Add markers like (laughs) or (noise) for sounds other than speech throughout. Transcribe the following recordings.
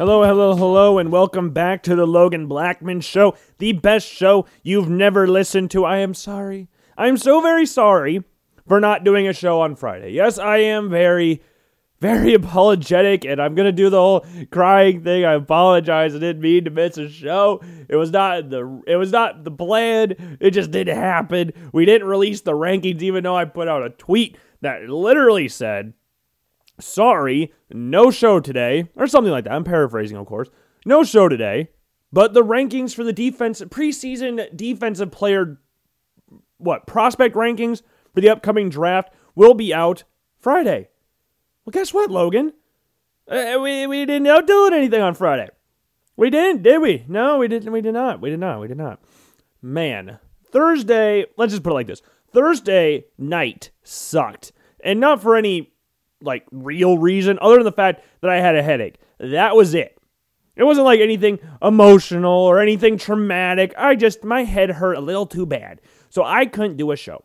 Hello, hello, hello, and welcome back to the Logan Blackman Show, the best show you've never listened to. I am sorry. I'm so very sorry for not doing a show on Friday. Yes, I am very, very (laughs) apologetic, and I'm gonna do the whole crying thing. I apologize. I didn't mean to miss a show. It was not the it was not the plan. It just didn't happen. We didn't release the rankings, even though I put out a tweet that literally said sorry, no show today, or something like that. I'm paraphrasing, of course. No show today, but the rankings for the defense, preseason defensive player, what, prospect rankings for the upcoming draft will be out Friday. Well, guess what, Logan? Uh, we, we didn't outdo anything on Friday. We didn't, did we? No, we didn't. We did not. We did not. We did not. Man, Thursday, let's just put it like this Thursday night sucked. And not for any like real reason other than the fact that I had a headache. That was it. It wasn't like anything emotional or anything traumatic. I just my head hurt a little too bad. So I couldn't do a show.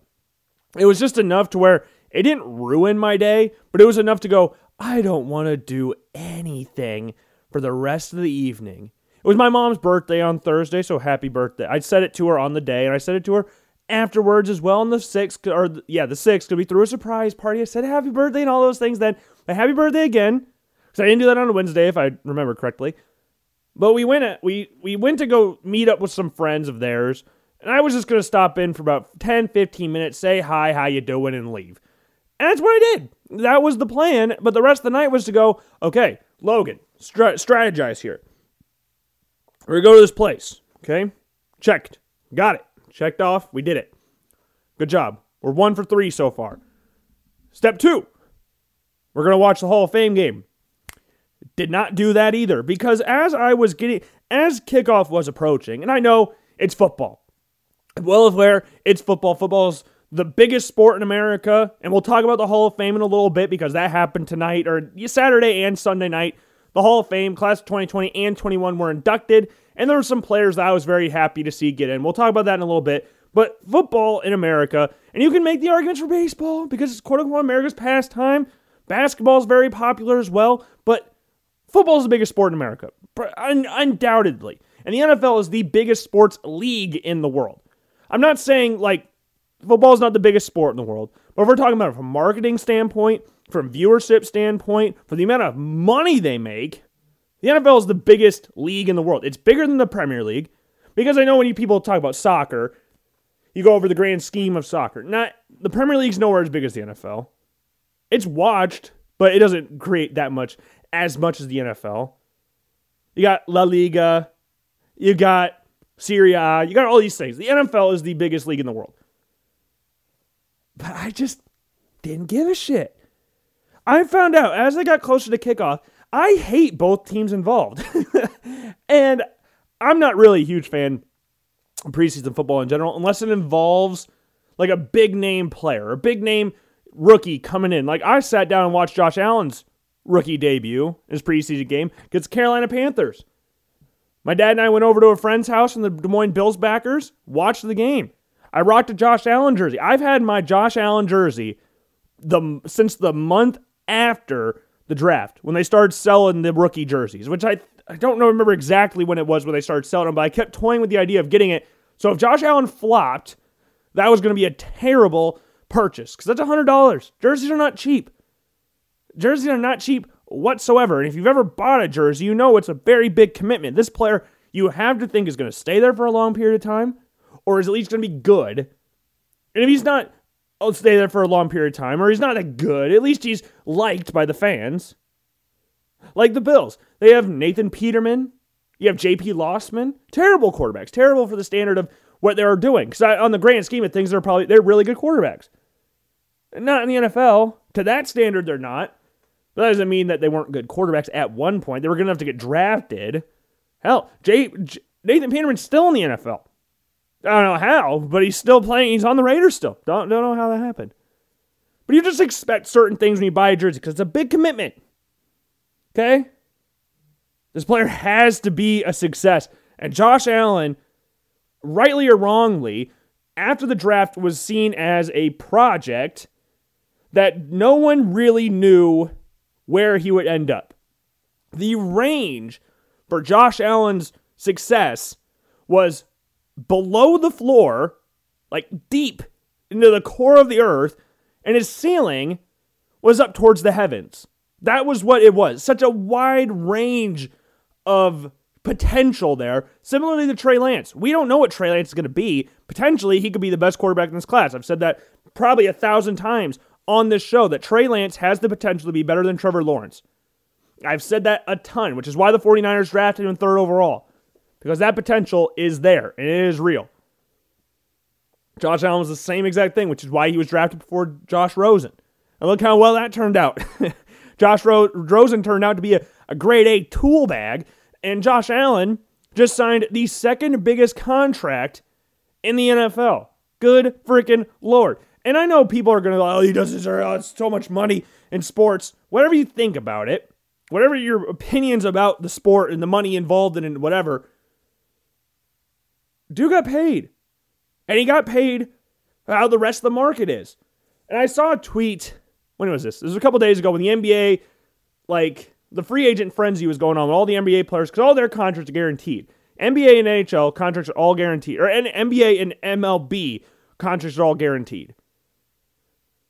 It was just enough to where it didn't ruin my day, but it was enough to go, I don't want to do anything for the rest of the evening. It was my mom's birthday on Thursday, so happy birthday. I said it to her on the day, and I said it to her afterwards as well on the 6th, or yeah, the 6th, because we threw a surprise party. I said happy birthday and all those things. Then a happy birthday again, because I didn't do that on a Wednesday, if I remember correctly. But we went we we went to go meet up with some friends of theirs, and I was just gonna stop in for about 10, 15 minutes, say hi, how you doing, and leave. And that's what I did. That was the plan. But the rest of the night was to go, okay, Logan, strategize here. We're gonna go to this place. Okay, checked, got it. Checked off. We did it. Good job. We're one for three so far. Step two, we're going to watch the Hall of Fame game. Did not do that either because as I was getting, as kickoff was approaching, and I know it's football. Well aware it's football. Football's the biggest sport in America, and we'll talk about the Hall of Fame in a little bit because that happened tonight or Saturday and Sunday night. The Hall of Fame, class of 2020 and 21 were inducted, and there were some players that I was very happy to see get in. We'll talk about that in a little bit. But football in America, and you can make the arguments for baseball because it's quote unquote America's pastime. Basketball is very popular as well, but football is the biggest sport in America, undoubtedly. And the NFL is the biggest sports league in the world. I'm not saying like football is not the biggest sport in the world, but if we're talking about it from a marketing standpoint, from viewership standpoint, for the amount of money they make, the NFL is the biggest league in the world. It's bigger than the Premier League because I know when you people talk about soccer, you go over the grand scheme of soccer. Not the Premier League's nowhere as big as the NFL. It's watched, but it doesn't create that much as much as the NFL. You got La Liga, you got Serie A, you got all these things. The NFL is the biggest league in the world. But I just didn't give a shit. I found out as I got closer to kickoff, I hate both teams involved. (laughs) and I'm not really a huge fan of preseason football in general unless it involves like a big name player, a big name rookie coming in. Like I sat down and watched Josh Allen's rookie debut, his preseason game against Carolina Panthers. My dad and I went over to a friend's house in the Des Moines Bills backers, watched the game. I rocked a Josh Allen jersey. I've had my Josh Allen jersey the since the month after the draft when they started selling the rookie jerseys, which I I don't know remember exactly when it was when they started selling them, but I kept toying with the idea of getting it. So if Josh Allen flopped, that was going to be a terrible purchase because that's a hundred dollars. Jerseys are not cheap. Jerseys are not cheap whatsoever. And if you've ever bought a jersey, you know it's a very big commitment. This player you have to think is going to stay there for a long period of time, or is at least going to be good. And if he's not I'll stay there for a long period of time, or he's not that good. At least he's liked by the fans. Like the Bills. They have Nathan Peterman. You have JP Losman, Terrible quarterbacks. Terrible for the standard of what they're doing. Because on the grand scheme of things, they're probably they're really good quarterbacks. Not in the NFL. To that standard, they're not. But that doesn't mean that they weren't good quarterbacks at one point. They were good enough to get drafted. Hell, J, J, Nathan Peterman's still in the NFL. I don't know how, but he's still playing. He's on the Raiders still. Don't, don't know how that happened. But you just expect certain things when you buy a jersey because it's a big commitment. Okay? This player has to be a success. And Josh Allen, rightly or wrongly, after the draft was seen as a project that no one really knew where he would end up. the range for Josh Allen's success was below the floor, like deep into the core of the earth, and his ceiling was up towards the heavens. That was what it was. Such a wide range of potential there. Similarly to Trey Lance. We don't know what Trey Lance is going to be. Potentially, he could be the best quarterback in this class. I've said that probably a thousand times on this show that Trey Lance has the potential to be better than Trevor Lawrence. I've said that a ton, which is why the 49ers drafted him third overall. Because that potential is there and it is real. Josh Allen was the same exact thing, which is why he was drafted before Josh Rosen. And look how well that turned out. (laughs) Josh Ro- Rosen turned out to be a, a grade A tool bag, and Josh Allen just signed the second biggest contract in the NFL. Good freaking Lord. And I know people are going to go, oh, he does this, oh, it's so much money in sports. Whatever you think about it, whatever your opinions about the sport and the money involved in it, whatever, dude got paid. And he got paid how the rest of the market is. And I saw a tweet, when was this? This was a couple days ago when the NBA, like, the free agent frenzy was going on with all the NBA players because all their contracts are guaranteed. NBA and NHL contracts are all guaranteed, or NBA and MLB contracts are all guaranteed.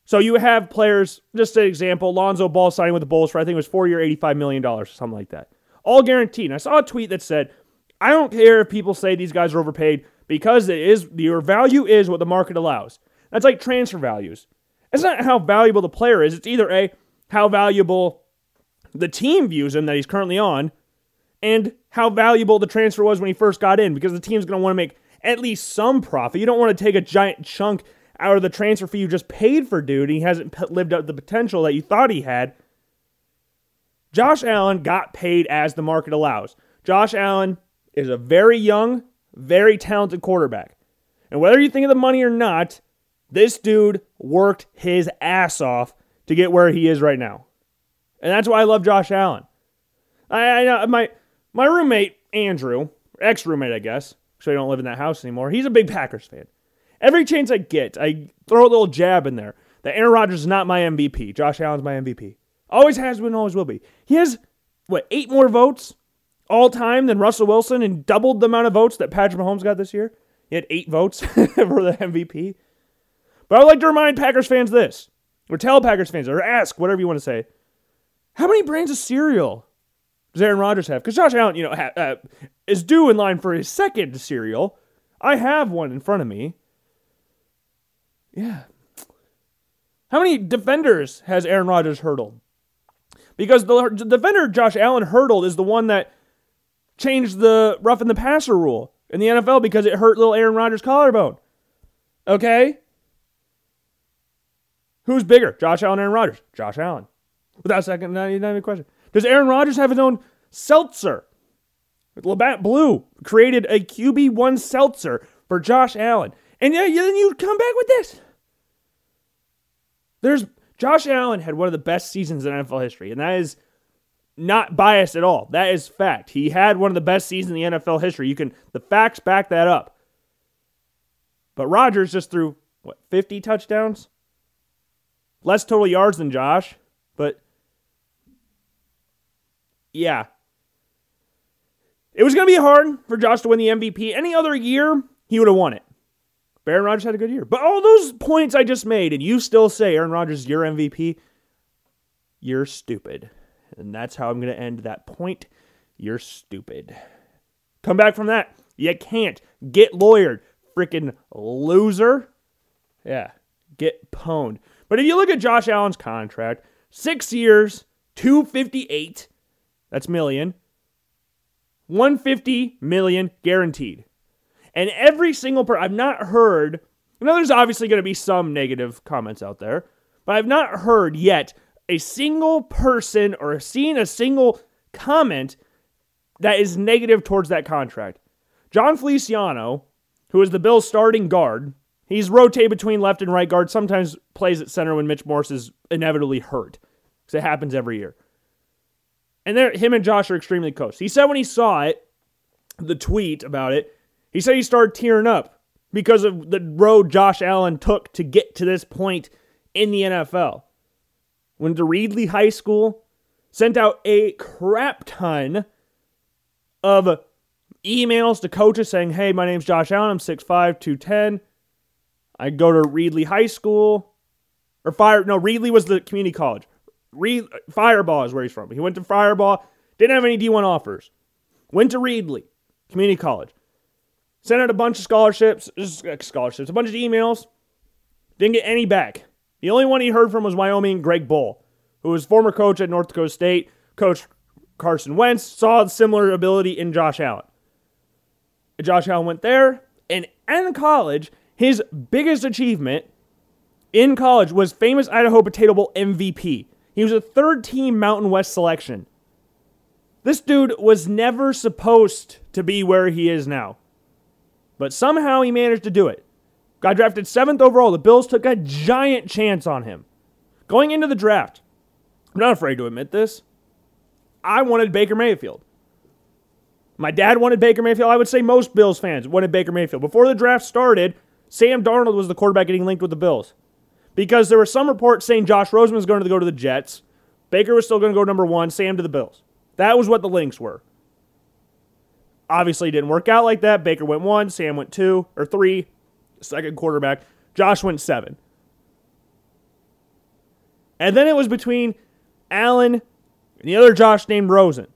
So you have players, just an example, Lonzo Ball signing with the Bulls for I think it was four year, $85 million or something like that. All guaranteed. And I saw a tweet that said, I don't care if people say these guys are overpaid because it is your value is what the market allows. That's like transfer values. It's not how valuable the player is, it's either A, how valuable the team views him that he's currently on, and how valuable the transfer was when he first got in, because the team's going to want to make at least some profit. You don't want to take a giant chunk out of the transfer fee you just paid for dude. He hasn't lived up to the potential that you thought he had. Josh Allen got paid as the market allows. Josh Allen is a very young, very talented quarterback. And whether you think of the money or not, this dude worked his ass off to get where he is right now. And that's why I love Josh Allen. I, I my my roommate Andrew, ex roommate I guess, so I don't live in that house anymore. He's a big Packers fan. Every chance I get, I throw a little jab in there that Aaron Rodgers is not my MVP. Josh Allen's my MVP. Always has been, always will be. He has what eight more votes all time than Russell Wilson and doubled the amount of votes that Patrick Mahomes got this year. He had eight votes (laughs) for the MVP. But I would like to remind Packers fans this, or tell Packers fans, or ask, whatever you want to say, how many brands of cereal does Aaron Rodgers have? Because Josh Allen, you know, ha- uh, is due in line for his second cereal. I have one in front of me. Yeah. How many defenders has Aaron Rodgers hurdled? Because the defender Josh Allen hurdled is the one that changed the roughing the passer rule in the NFL because it hurt little Aaron Rodgers' collarbone. Okay? Who's bigger, Josh Allen Aaron Rodgers? Josh Allen. Without second, not even a question. Does Aaron Rodgers have his own seltzer? Labatt Blue created a QB1 seltzer for Josh Allen. And then you come back with this. There's Josh Allen had one of the best seasons in NFL history, and that is not biased at all. That is fact. He had one of the best seasons in the NFL history. You can the facts back that up. But Rodgers just threw what 50 touchdowns? Less total yards than Josh, but yeah. It was going to be hard for Josh to win the MVP. Any other year, he would have won it. But Aaron Rodgers had a good year. But all those points I just made, and you still say Aaron Rodgers is your MVP, you're stupid. And that's how I'm going to end that point. You're stupid. Come back from that. You can't. Get lawyered. Freaking loser. Yeah, get pwned. But if you look at Josh Allen's contract, six years, 258, that's million, 150 million guaranteed. And every single person, I've not heard, I know there's obviously going to be some negative comments out there, but I've not heard yet a single person or seen a single comment that is negative towards that contract. Jon Feliciano, who is the Bills' starting guard, he's rotated between left and right guard, sometimes plays at center when Mitch Morse is inevitably hurt, because it happens every year. And there, him and Josh are extremely close. He said when he saw it, the tweet about it, he said he started tearing up because of the road Josh Allen took to get to this point in the NFL. Went to Reedley High School, sent out a crap ton of emails to coaches saying, Hey, my name's Josh Allen. I'm 6'5, 210. I go to Reedley High School. Or Fire, no, Reedley was the community college. Re, Firebaugh is where he's from. He went to Firebaugh, didn't have any D1 offers. Went to Reedley Community College. Sent out a bunch of scholarships, just uh, scholarships, a bunch of emails. Didn't get any back. The only one he heard from was Wyoming Greg Bohl, who was former coach at North Dakota State, coach Carson Wentz, saw similar ability in Josh Allen. Josh Allen went there, and in college, his biggest achievement in college was famous Idaho Potato Bowl MVP. He was a third team Mountain West selection. This dude was never supposed to be where he is now. But somehow he managed to do it. Got drafted seventh overall. The Bills took a giant chance on him. Going into the draft, I'm not afraid to admit this. I wanted Baker Mayfield. My dad wanted Baker Mayfield. I would say most Bills fans wanted Baker Mayfield. Before the draft started, Sam Darnold was the quarterback getting linked with the Bills. Because there were some reports saying Josh Rosen was going to go to the Jets. Baker was still going to go number one, Sam to the Bills. That was what the links were. Obviously, it didn't work out like that. Baker went one, Sam went two or three, second quarterback. Josh went seven. And then it was between Allen and the other Josh named Rosen.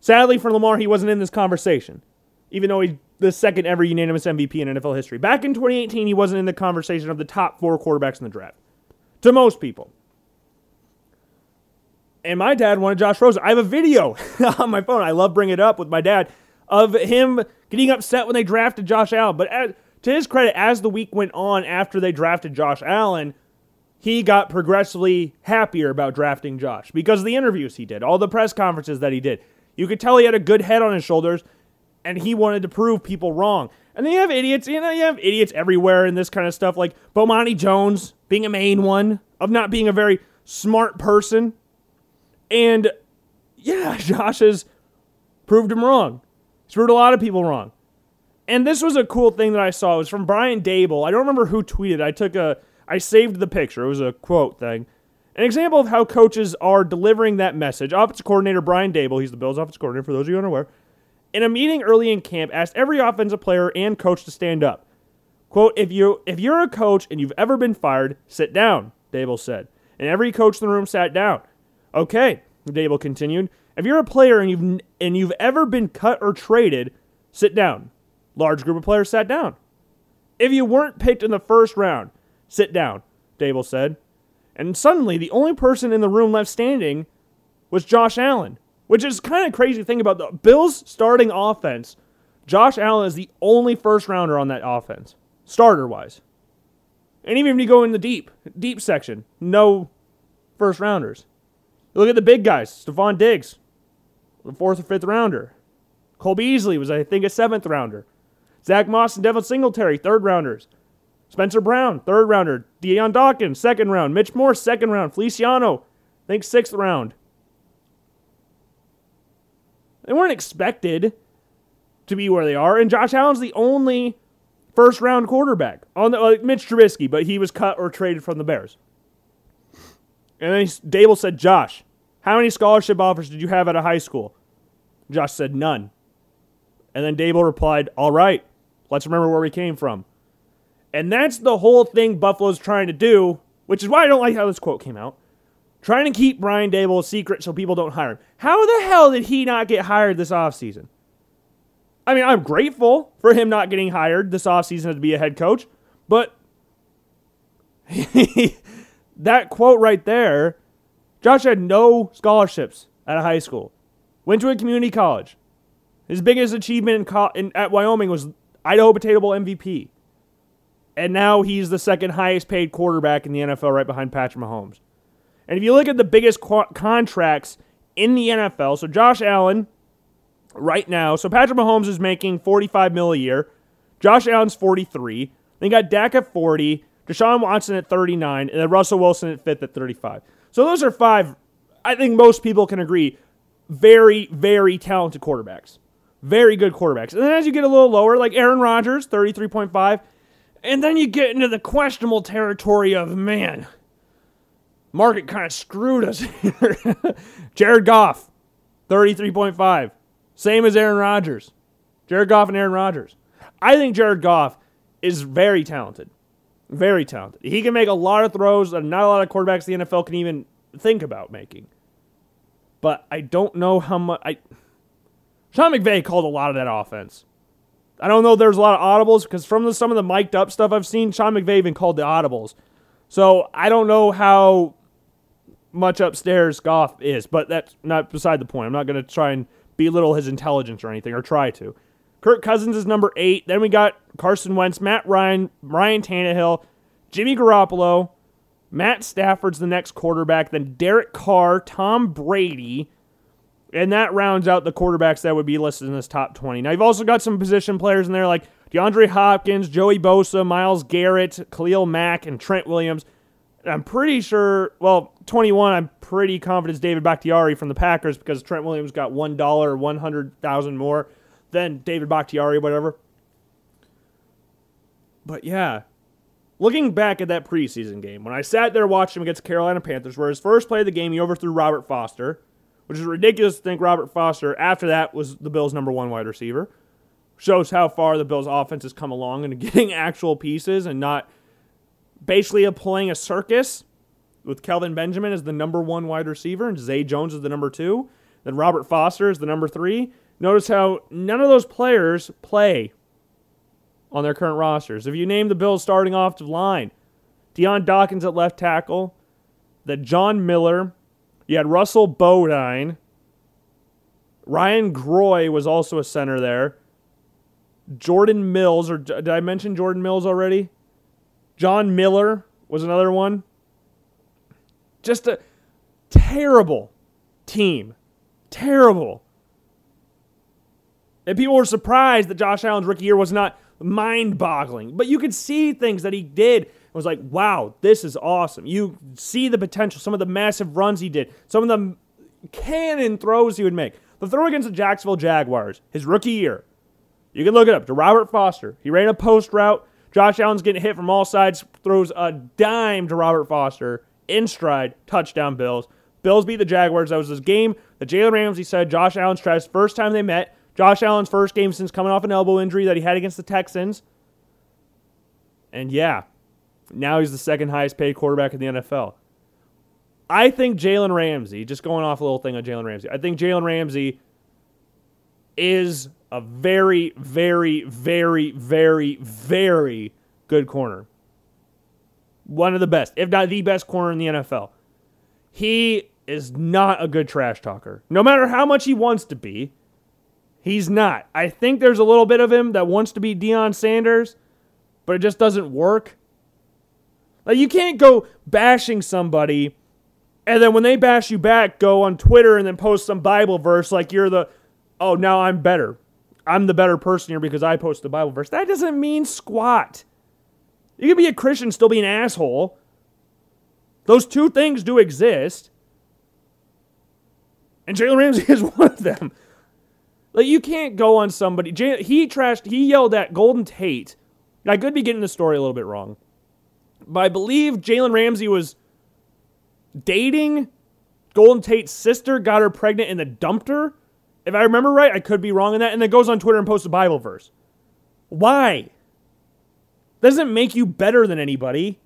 Sadly for Lamar, he wasn't in this conversation, even though he's the second ever unanimous MVP in NFL history. Back in 2018, he wasn't in the conversation of the top four quarterbacks in the draft. To most people. And my dad wanted Josh Rosen. I have a video (laughs) on my phone. I love bringing it up with my dad of him getting upset when they drafted Josh Allen. But as, to his credit, as the week went on after they drafted Josh Allen, he got progressively happier about drafting Josh because of the interviews he did, all the press conferences that he did. You could tell he had a good head on his shoulders, and he wanted to prove people wrong. And then you have idiots, you know, you have idiots everywhere in this kind of stuff, like Bomani Jones being a main one of not being a very smart person. And yeah, (laughs) Josh has proved him wrong. He's proved a lot of people wrong. And this was a cool thing that I saw. It was from Brian Daboll. I don't remember who tweeted. I took a I saved the picture. It was a quote thing. An example of how coaches are delivering that message. Offensive coordinator Brian Daboll, he's the Bills offensive coordinator for those of you unaware, in a meeting early in camp asked every offensive player and coach to stand up. Quote, if you if you're a coach and you've ever been fired, sit down, Daboll said. And every coach in the room sat down. Okay, Daboll continued. If you're a player and you've and you've ever been cut or traded, sit down. Large group of players sat down. If you weren't picked in the first round, sit down, Daboll said. And suddenly, the only person in the room left standing was Josh Allen, which is kind of crazy to think about. The Bills' starting offense, Josh Allen is the only first rounder on that offense, starter wise. And even if you go in the deep, deep section, no first rounders. Look at the big guys. Stefon Diggs, the fourth or fifth rounder. Cole Beasley was, I think, a seventh rounder. Zach Moss and Devin Singletary, third rounders. Spencer Brown, third rounder. Dion Dawkins, second round. Mitch Moore, second round. Feliciano, I think sixth round. They weren't expected to be where they are, and Josh Allen's the only first round quarterback on the like Mitch Trubisky, but he was cut or traded from the Bears. And then Daboll said, "Josh, how many scholarship offers did you have at a high school?" Josh said, "None." And then Daboll replied, "All right, let's remember where we came from." And that's the whole thing Buffalo's trying to do, which is why I don't like how this quote came out. Trying to keep Brian Daboll a secret so people don't hire him. How the hell did he not get hired this offseason? I mean, I'm grateful for him not getting hired this offseason to be a head coach, but (laughs) that quote right there Josh had no scholarships at a high school, went to a community college. His biggest achievement in co- in, at Wyoming was Idaho Potato Bowl MVP and now he's the second highest paid quarterback in the NFL, right behind Patrick Mahomes. And if you look at the biggest qu- contracts in the NFL, so Josh Allen, right now, so Patrick Mahomes is making 45 mil a year. Josh Allen's 43. Then you got Dak at 40, Deshaun Watson at 39, and then Russell Wilson at fifth at 35. So those are five, I think most people can agree, very, very talented quarterbacks. Very good quarterbacks. And then as you get a little lower, like Aaron Rodgers, 33.5, and then you get into the questionable territory of man. Market kind of screwed us (laughs) here. Jared Goff, 33.5. Same as Aaron Rodgers. Jared Goff and Aaron Rodgers. I think Jared Goff is very talented. Very talented. He can make a lot of throws that not a lot of quarterbacks the NFL can even think about making. But I don't know how much. I Sean McVay called a lot of that offense. I don't know. There's a lot of audibles because from the, some of the mic'd up stuff I've seen, Sean McVay even called the audibles. So I don't know how much upstairs Goff is, but that's not beside the point. I'm not going to try and belittle his intelligence or anything, or try to. Kirk Cousins is number eight. Then we got Carson Wentz, Matt Ryan, Ryan Tannehill, Jimmy Garoppolo, Matt Stafford's the next quarterback, then Derek Carr, Tom Brady, and that rounds out the quarterbacks that would be listed in this top 20. Now, you've also got some position players in there like DeAndre Hopkins, Joey Bosa, Myles Garrett, Khalil Mack, and Trent Williams. I'm pretty sure, well, 21, I'm pretty confident it's David Bakhtiari from the Packers because Trent Williams got $1 or 100,000 more than David Bakhtiari, whatever. But yeah, looking back at that preseason game, when I sat there watching him against Carolina Panthers, where his first play of the game, he overthrew Robert Foster, which is ridiculous to think Robert Foster, after that, was the Bills' number one wide receiver. Shows how far the Bills' offense has come along and (laughs) getting actual pieces and not basically playing a circus with Kelvin Benjamin as the number one wide receiver and Zay Jones as the number two. Then Robert Foster is the number three. Notice how none of those players play on their current rosters. If you name the Bills starting offensive line, Dion Dawkins at left tackle, that John Miller, you had Russell Bodine, Ryan Groy was also a center there. Jordan Mills, or did I mention Jordan Mills already? John Miller was another one. Just a terrible team. Terrible. And people were surprised that Josh Allen's rookie year was not mind boggling. But you could see things that he did. It was like, wow, this is awesome. You see the potential, some of the massive runs he did, some of the cannon throws he would make. The throw against the Jacksonville Jaguars, his rookie year, you can look it up to Robert Foster. He ran a post route. Josh Allen's getting hit from all sides, throws a dime to Robert Foster in stride, touchdown Bills. Bills beat the Jaguars. That was this game that Jalen Ramsey said Josh Allen's tries first time they met. Josh Allen's first game since coming off an elbow injury that he had against the Texans. And yeah, now he's the second highest paid quarterback in the NFL. I think Jalen Ramsey, just going off a little thing on Jalen Ramsey, I think Jalen Ramsey is a very, very, very, very, very good corner. One of the best, if not the best corner in the NFL. He is not a good trash talker. No matter how much he wants to be, He's not. I think there's a little bit of him that wants to be Deion Sanders, but it just doesn't work. Like you can't go bashing somebody and then when they bash you back, go on Twitter and then post some Bible verse like you're the oh, now I'm better. I'm the better person here because I post the Bible verse. That doesn't mean squat. You can be a Christian, still be an asshole. Those two things do exist. And Jalen Ramsey (laughs) is one of them. Like you can't go on somebody. He trashed. He yelled at Golden Tate. I could be getting the story a little bit wrong, but I believe Jalen Ramsey was dating Golden Tate's sister, got her pregnant, and then dumped her. If I remember right, I could be wrong in that. And then goes on Twitter and posts a Bible verse. Why? Doesn't make you better than anybody.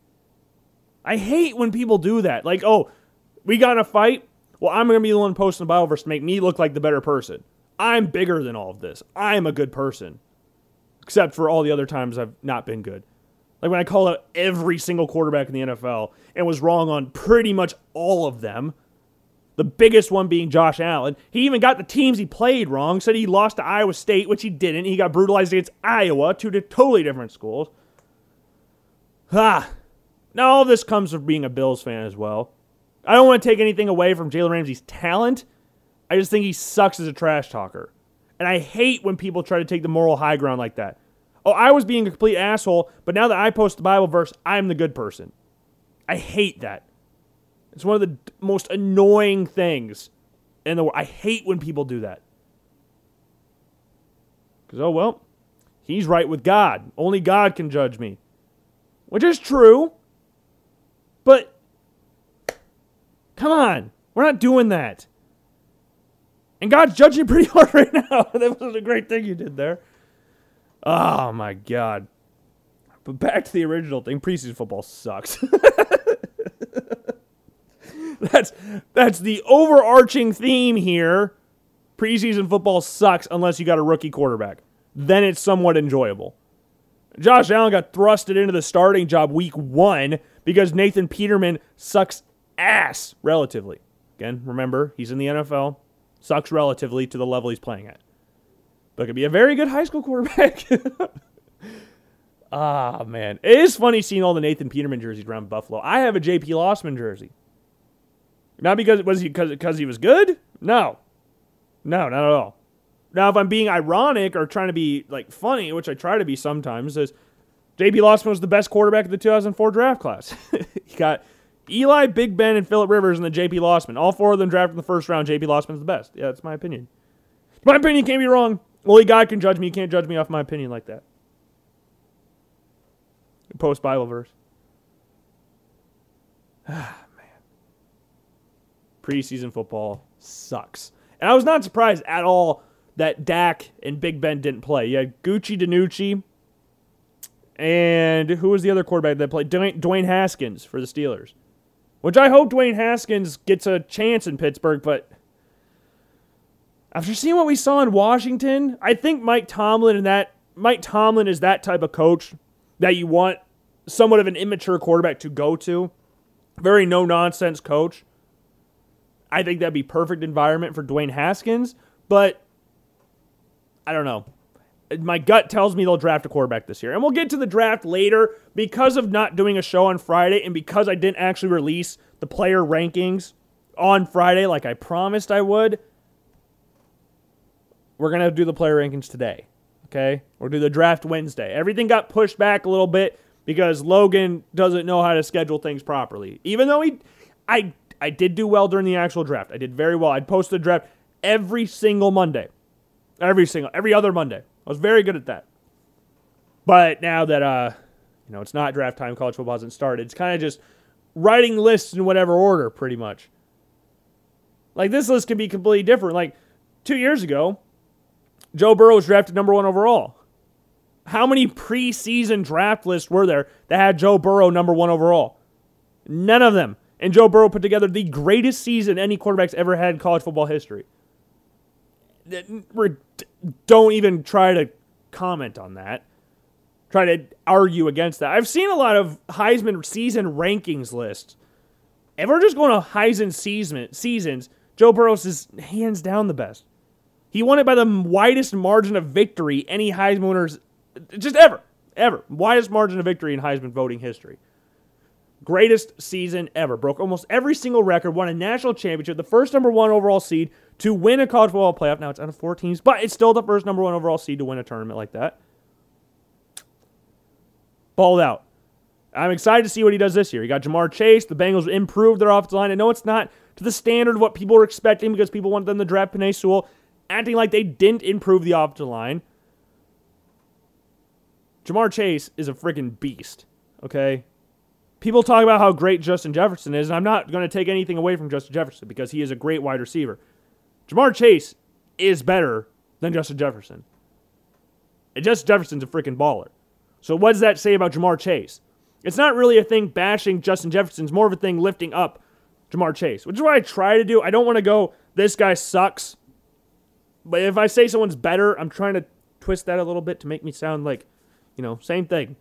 I hate when people do that. Like, oh, we got in a fight. Well, I'm going to be the one posting the Bible verse to make me look like the better person. I'm bigger than all of this. I'm a good person. Except for all the other times I've not been good. Like when I called out every single quarterback in the NFL and was wrong on pretty much all of them. The biggest one being Josh Allen. He even got the teams he played wrong. Said he lost to Iowa State, which he didn't. He got brutalized against Iowa, two totally different schools. Ah. Now all this comes from being a Bills fan as well. I don't want to take anything away from Jalen Ramsey's talent. I just think he sucks as a trash talker. And I hate when people try to take the moral high ground like that. Oh, I was being a complete asshole, but now that I post the Bible verse, I'm the good person. I hate that. It's one of the most annoying things in the world. I hate when people do that. Because, oh, well, he's right with God. Only God can judge me. Which is true. But Come on. We're not doing that. And God's judging pretty (laughs) hard right now. (laughs) that was a great thing you did there. Oh my God. But back to the original thing preseason football sucks. (laughs) that's that's the overarching theme here. Preseason football sucks unless you got a rookie quarterback. Then it's somewhat enjoyable. Josh Allen got thrusted into the starting job week one because Nathan Peterman sucks ass relatively. Again, remember, he's in the NFL, sucks relatively to the level he's playing at. But could be a very good high school quarterback. (laughs) ah, man. It is funny seeing all the Nathan Peterman jerseys around Buffalo. I have a JP Losman jersey. Not because was he because he was good? No. No, not at all. Now, if I'm being ironic or trying to be like funny, which I try to be sometimes, is JP Losman was the best quarterback of the 2004 draft class. (laughs) he got Eli, Big Ben, and Philip Rivers, and then JP Losman. All four of them drafted in the first round. JP Losman's the best. Yeah, that's my opinion. My opinion can't be wrong. Only God can judge me. You can't judge me off my opinion like that. Post Bible verse. (sighs) Ah, man. Preseason football sucks. And I was not surprised at all that Dak and Big Ben didn't play. You had Gucci DiNucci, and who was the other quarterback that played? Dwayne, Dwayne Haskins for the Steelers. Which I hope Dwayne Haskins gets a chance in Pittsburgh, but after seeing what we saw in Washington, I think Mike Tomlin and that Mike Tomlin is that type of coach that you want somewhat of an immature quarterback to go to. Very no nonsense coach. I think that'd be perfect environment for Dwayne Haskins, but I don't know. My gut tells me they'll draft a quarterback this year. And we'll get to the draft later because of not doing a show on Friday and because I didn't actually release the player rankings on Friday like I promised I would. We're going to do the player rankings today. Okay? We'll do the draft Wednesday. Everything got pushed back a little bit because Logan doesn't know how to schedule things properly. Even though he I I did do well during the actual draft. I did very well. I'd post the draft every single Monday. Every single, every other Monday. I was very good at that. But now that, uh, you know, it's not draft time, college football hasn't started, it's kind of just writing lists in whatever order, pretty much. Like, this list can be completely different. Like, two years ago, Joe Burrow was drafted number one overall. How many preseason draft lists were there that had Joe Burrow number one overall? None of them. And Joe Burrow put together the greatest season any quarterback's ever had in college football history don't even try to comment on that. Try to argue against that. I've seen a lot of Heisman season rankings lists. If we're just going to Heisman season, seasons, Joe Burrows is hands down the best. He won it by the widest margin of victory any Heisman winners just ever, ever. Widest margin of victory in Heisman voting history. Greatest season ever. Broke almost every single record, won a national championship, the first number one overall seed, to win a college football playoff. Now it's out of four teams, but it's still the first number one overall seed to win a tournament like that. Balled out. I'm excited to see what he does this year. He got Ja'Marr Chase. The Bengals improved their offensive line. I know it's not to the standard of what people were expecting because people wanted them to draft Penei Sewell, acting like they didn't improve the offensive line. Ja'Marr Chase is a freaking beast. Okay, people talk about how great Justin Jefferson is, and I'm not going to take anything away from Justin Jefferson because he is a great wide receiver. Ja'Marr Chase is better than Justin Jefferson. And Justin Jefferson's a freaking baller. So what does that say about Ja'Marr Chase? It's not really a thing bashing Justin Jefferson. It's more of a thing lifting up Ja'Marr Chase, which is what I try to do. I don't want to go, this guy sucks. But if I say someone's better, I'm trying to twist that a little bit to make me sound like, you know, same thing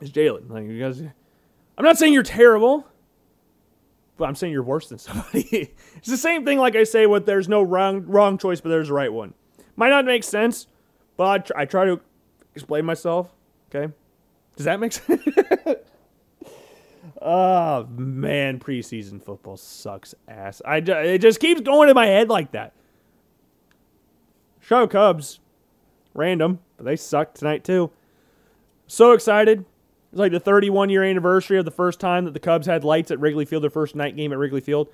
as Jalen. Like you guys, I'm not saying you're terrible but I'm saying you're worse than (laughs) somebody. it's the same thing like I say with there's no wrong wrong choice, but there's a right one. Might not make sense, but I, tr- I try to explain myself. Okay, does that make (laughs) sense? oh man, preseason football sucks ass. I it just keeps going in my head like that. Show Cubs, random, but they sucked tonight too. So excited. It's like the 31 year anniversary of the first time that the Cubs had lights at Wrigley Field, their first night game at Wrigley Field.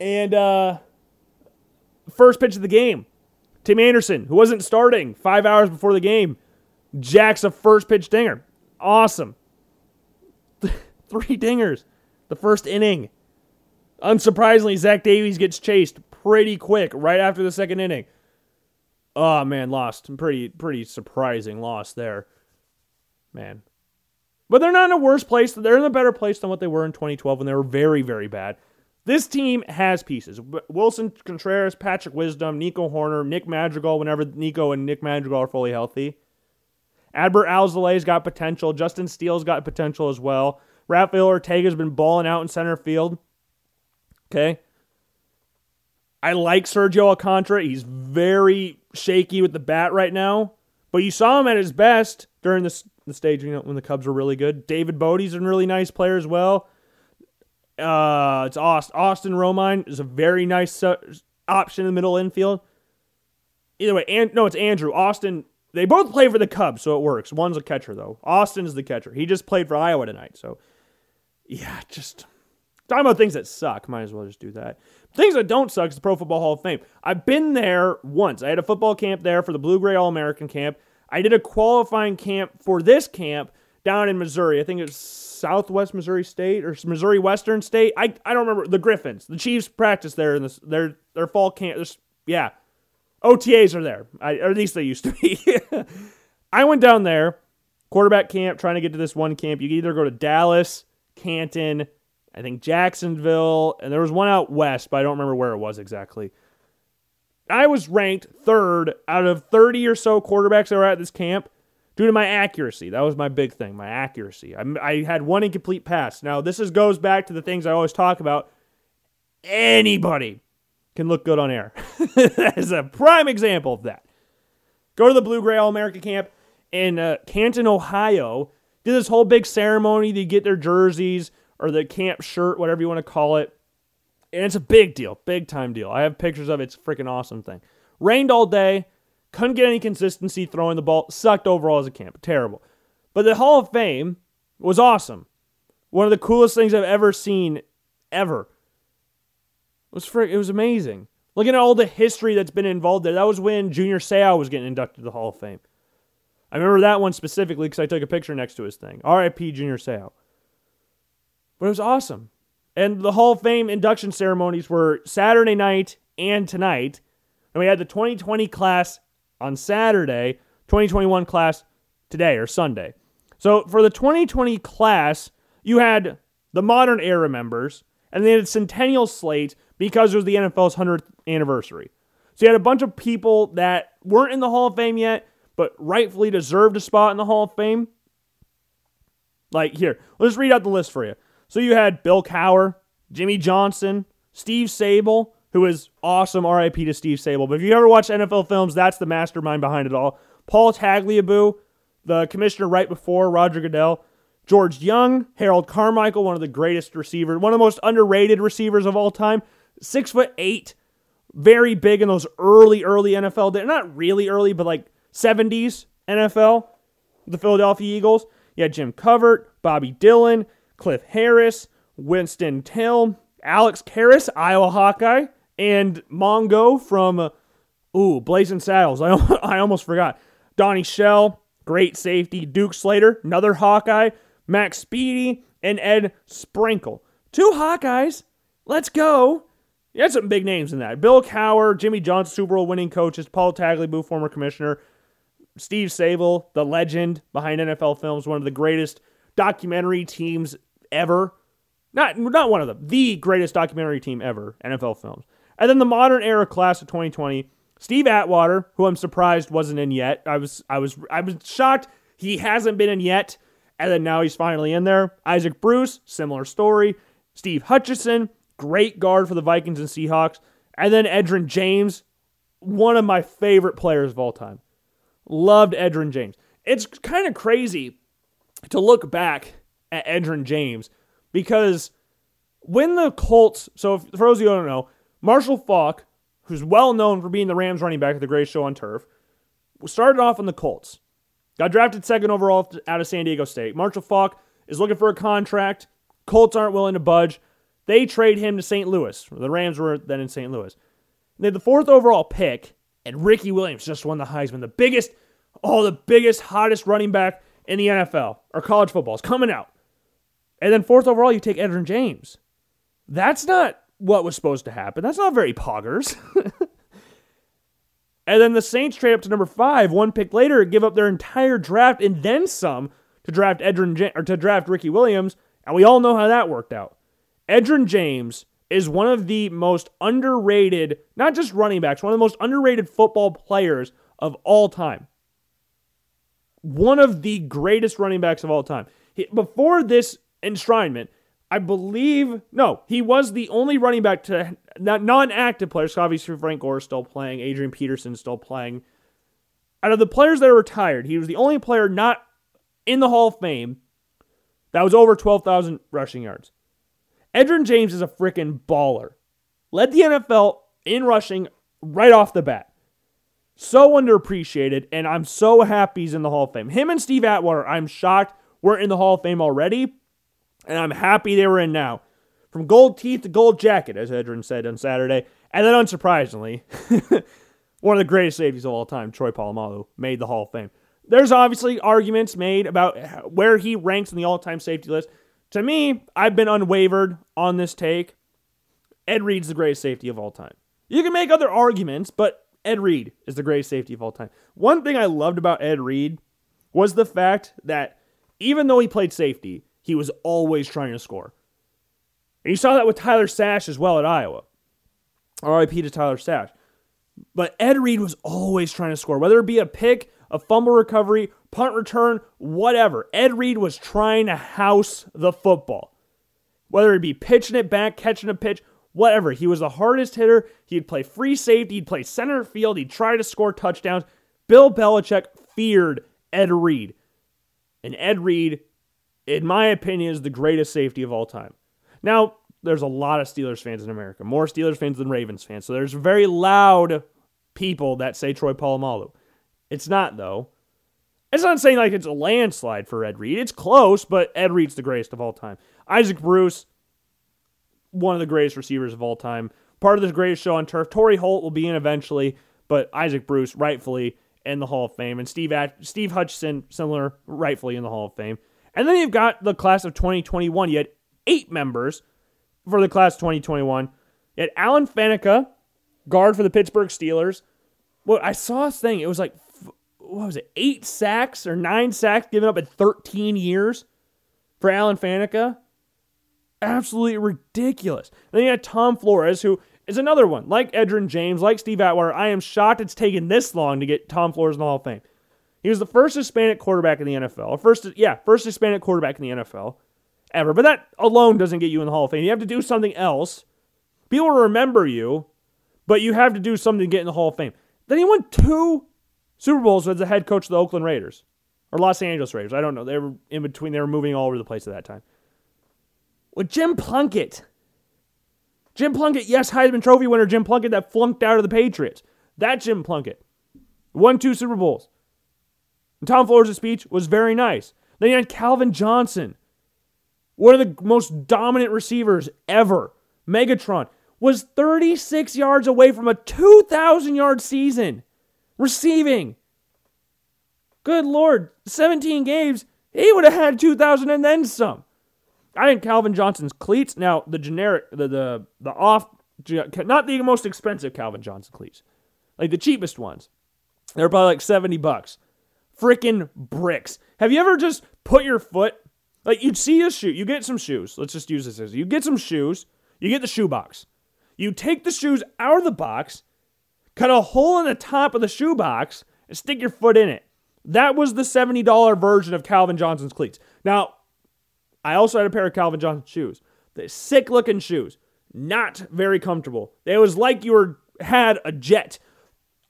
And uh, first pitch of the game, Tim Anderson, who wasn't starting five hours before the game, jacks a first pitch dinger. Awesome. (laughs) Three dingers. The first inning. Unsurprisingly, Zach Davies gets chased pretty quick right after the second inning. Oh man, lost. Pretty pretty surprising loss there. Man. But they're not in a worse place. They're in a better place than what they were in 2012 when they were very, very bad. This team has pieces. Willson Contreras, Patrick Wisdom, Nico Hoerner, Nick Madrigal, whenever Nico and Nick Madrigal are fully healthy. Adbert Alzolay's got potential. Justin Steele's got potential as well. Rafael Ortega's been balling out in center field. Okay. I like Sergio Alcantara. He's very shaky with the bat right now, but you saw him at his best during the, the stage you know, when the Cubs were really good. David Bote's a really nice player as well. Uh, it's Austin, Austin Romine is a very nice uh, option in the middle infield. Either way, and no, it's Andrew Austin. They both play for the Cubs, so it works. One's a catcher though. Austin is the catcher. He just played for Iowa tonight, so yeah, just talking about things that suck. Might as well just do that. Things that don't suck is the Pro Football Hall of Fame. I've been there once. I had a football camp there for the Blue Gray All American camp. I did a qualifying camp for this camp down in Missouri. I think it's Southwest Missouri State or Missouri Western State. I, I don't remember the Griffins. The Chiefs practice there in this their their fall camp. Yeah, OTAs are there. I, or at least they used to be. (laughs) I went down there, quarterback camp, trying to get to this one camp. You either go to Dallas, Canton, I think Jacksonville, and there was one out west, but I don't remember where it was exactly. I was ranked third out of 30 or so quarterbacks that were at this camp due to my accuracy. That was my big thing, my accuracy. I, I had one incomplete pass. Now, this is, goes back to the things I always talk about. Anybody can look good on air. (laughs) that is a prime example of that. Go to the Blue Gray All America camp in uh, Canton, Ohio. Did this whole big ceremony. They get their jerseys or the camp shirt, whatever you want to call it. And it's a big deal, big time deal. I have pictures of it. It's freaking awesome thing. Rained all day. Couldn't get any consistency throwing the ball. Sucked overall as a camp. Terrible. But the Hall of Fame was awesome. One of the coolest things I've ever seen, ever. It was frick, it was amazing. Looking at all the history that's been involved there. That was when Junior Seau was getting inducted to the Hall of Fame. I remember that one specifically because I took a picture next to his thing. R.I.P. Junior Seau. But it was awesome. And the Hall of Fame induction ceremonies were Saturday night and tonight. And we had the 2020 class on Saturday, 2021 class today or Sunday. So for the 2020 class, you had the modern era members, and had a centennial slate because it was the NFL's 100th anniversary. So you had a bunch of people that weren't in the Hall of Fame yet, but rightfully deserved a spot in the Hall of Fame. Like here, let's read out the list for you. So you had Bill Cowher, Jimmy Johnson, Steve Sabol, who is awesome. RIP to Steve Sabol. But if you ever watch NFL films, that's the mastermind behind it all. Paul Tagliabue, the commissioner right before Roger Goodell. George Young, Harold Carmichael, one of the greatest receivers, one of the most underrated receivers of all time. Six foot eight, very big in those early, early NFL days. Not really early, but like 70s NFL, the Philadelphia Eagles. You had Jim Covert, Bobby Dillon, Cliff Harris, Winston Till, Alex Karras, Iowa Hawkeye, and Mongo from, ooh, Blazing Saddles. I, (laughs) I almost forgot. Donnie Shell, great safety. Duke Slater, another Hawkeye. Max Speedie, and Ed Sprinkle. Two Hawkeyes. Let's go. You had some big names in that. Bill Cowher, Jimmy Johnson, Super Bowl winning coaches, Paul Tagliabue, former commissioner, Steve Sabol, the legend behind NFL films, one of the greatest documentary teams ever. Not not one of them, the greatest documentary team ever, NFL films. And then the modern era class of 2020, Steve Atwater, who I'm surprised wasn't in yet. I was I was I was shocked he hasn't been in yet, and then now he's finally in there. Isaac Bruce, similar story. Steve Hutchinson, great guard for the Vikings and Seahawks. And then Edgerrin James, one of my favorite players of all time. Loved Edgerrin James. It's kind of crazy to look back at James because when the Colts, so for those of you who don't know, Marshall Faulk, who's well known for being the Rams running back at the greatest show on turf, started off on the Colts. Got drafted second overall out of San Diego State. Marshall Faulk is looking for a contract. Colts aren't willing to budge. They trade him to St. Louis. The Rams were then in St. Louis. They had the fourth overall pick, and Ricky Williams just won the Heisman. The biggest, oh, the biggest, hottest running back in the NFL or college football is coming out. And then fourth overall, you take Edgerrin James. That's not what was supposed to happen. That's not very poggers. (laughs) and then the Saints trade up to number five, one pick later, give up their entire draft and then some to draft Edgerrin or to draft Ricky Williams, and we all know how that worked out. Edgerrin James is one of the most underrated, not just running backs, one of the most underrated football players of all time. One of the greatest running backs of all time. He, before this enshrinement, I believe, no, he was the only running back to not non active players. Obviously, Frank Gore is still playing, Adrian Peterson is still playing. Out of the players that are retired, he was the only player not in the Hall of Fame that was over 12,000 rushing yards. Edgerrin James is a freaking baller. Led the NFL in rushing right off the bat. So underappreciated, and I'm so happy he's in the Hall of Fame. Him and Steve Atwater, I'm shocked, were in the Hall of Fame already and I'm happy they were in now. From gold teeth to gold jacket, as Edgerrin said on Saturday. And then, unsurprisingly, (laughs) one of the greatest safeties of all time, Troy Polamalu, made the Hall of Fame. There's obviously arguments made about where he ranks in the all time safety list. To me, I've been unwavered on this take. Ed Reed's the greatest safety of all time. You can make other arguments, but Ed Reed is the greatest safety of all time. One thing I loved about Ed Reed was the fact that even though he played safety, he was always trying to score. And you saw that with Tyler Sash as well at Iowa. RIP to Tyler Sash. But Ed Reed was always trying to score, whether it be a pick, a fumble recovery, punt return, whatever. Ed Reed was trying to house the football. Whether it be pitching it back, catching a pitch, whatever. He was the hardest hitter. He'd play free safety, he'd play center field, he'd try to score touchdowns. Bill Belichick feared Ed Reed. And Ed Reed in my opinion, is the greatest safety of all time. Now, there's a lot of Steelers fans in America, more Steelers fans than Ravens fans. So there's very loud people that say Troy Polamalu. It's not, though. It's not saying like it's a landslide for Ed Reed. It's close, but Ed Reed's the greatest of all time. Isaac Bruce, one of the greatest receivers of all time. Part of the greatest show on turf. Torry Holt will be in eventually, but Isaac Bruce, rightfully in the Hall of Fame. And Steve, Steve Hutchinson, similar, rightfully in the Hall of Fame. And then you've got the class of 2021. You had eight members for the class of 2021. You had Alan Faneca, guard for the Pittsburgh Steelers. Well, I saw a thing. It was like, what was it, eight sacks or nine sacks given up in 13 years for Alan Faneca? Absolutely ridiculous. And then you had Tom Flores, who is another one, like Edgerrin James, like Steve Atwater. I am shocked it's taken this long to get Tom Flores in the Hall of Fame. He was the first Hispanic quarterback in the NFL. First, yeah, first Hispanic quarterback in the NFL ever. But that alone doesn't get you in the Hall of Fame. You have to do something else. People remember you, but you have to do something to get in the Hall of Fame. Then he won two Super Bowls as the head coach of the Oakland Raiders or Los Angeles Raiders. I don't know. They were in between. They were moving all over the place at that time. With Jim Plunkett. Jim Plunkett, yes, Heisman Trophy winner Jim Plunkett that flunked out of the Patriots. That Jim Plunkett. Won two Super Bowls. And Tom Flores' speech was very nice. Then you had Calvin Johnson, one of the most dominant receivers ever. Megatron was 36 yards away from a 2,000 yard season receiving. Good Lord, 17 games, he would have had 2,000 and then some. I think Calvin Johnson's cleats, now the generic, the, the, the off, not the most expensive Calvin Johnson cleats, like the cheapest ones. They're probably like 70 bucks freaking bricks. Have you ever just put your foot, like you'd see a shoe, you get some shoes. Let's just use this as you get some shoes, you get the shoe box. You take the shoes out of the box, cut a hole in the top of the shoe box, and stick your foot in it. That was the $70 version of Calvin Johnson's cleats. Now, I also had a pair of Calvin Johnson shoes. The sick looking shoes. Not very comfortable. It was like you were had a jet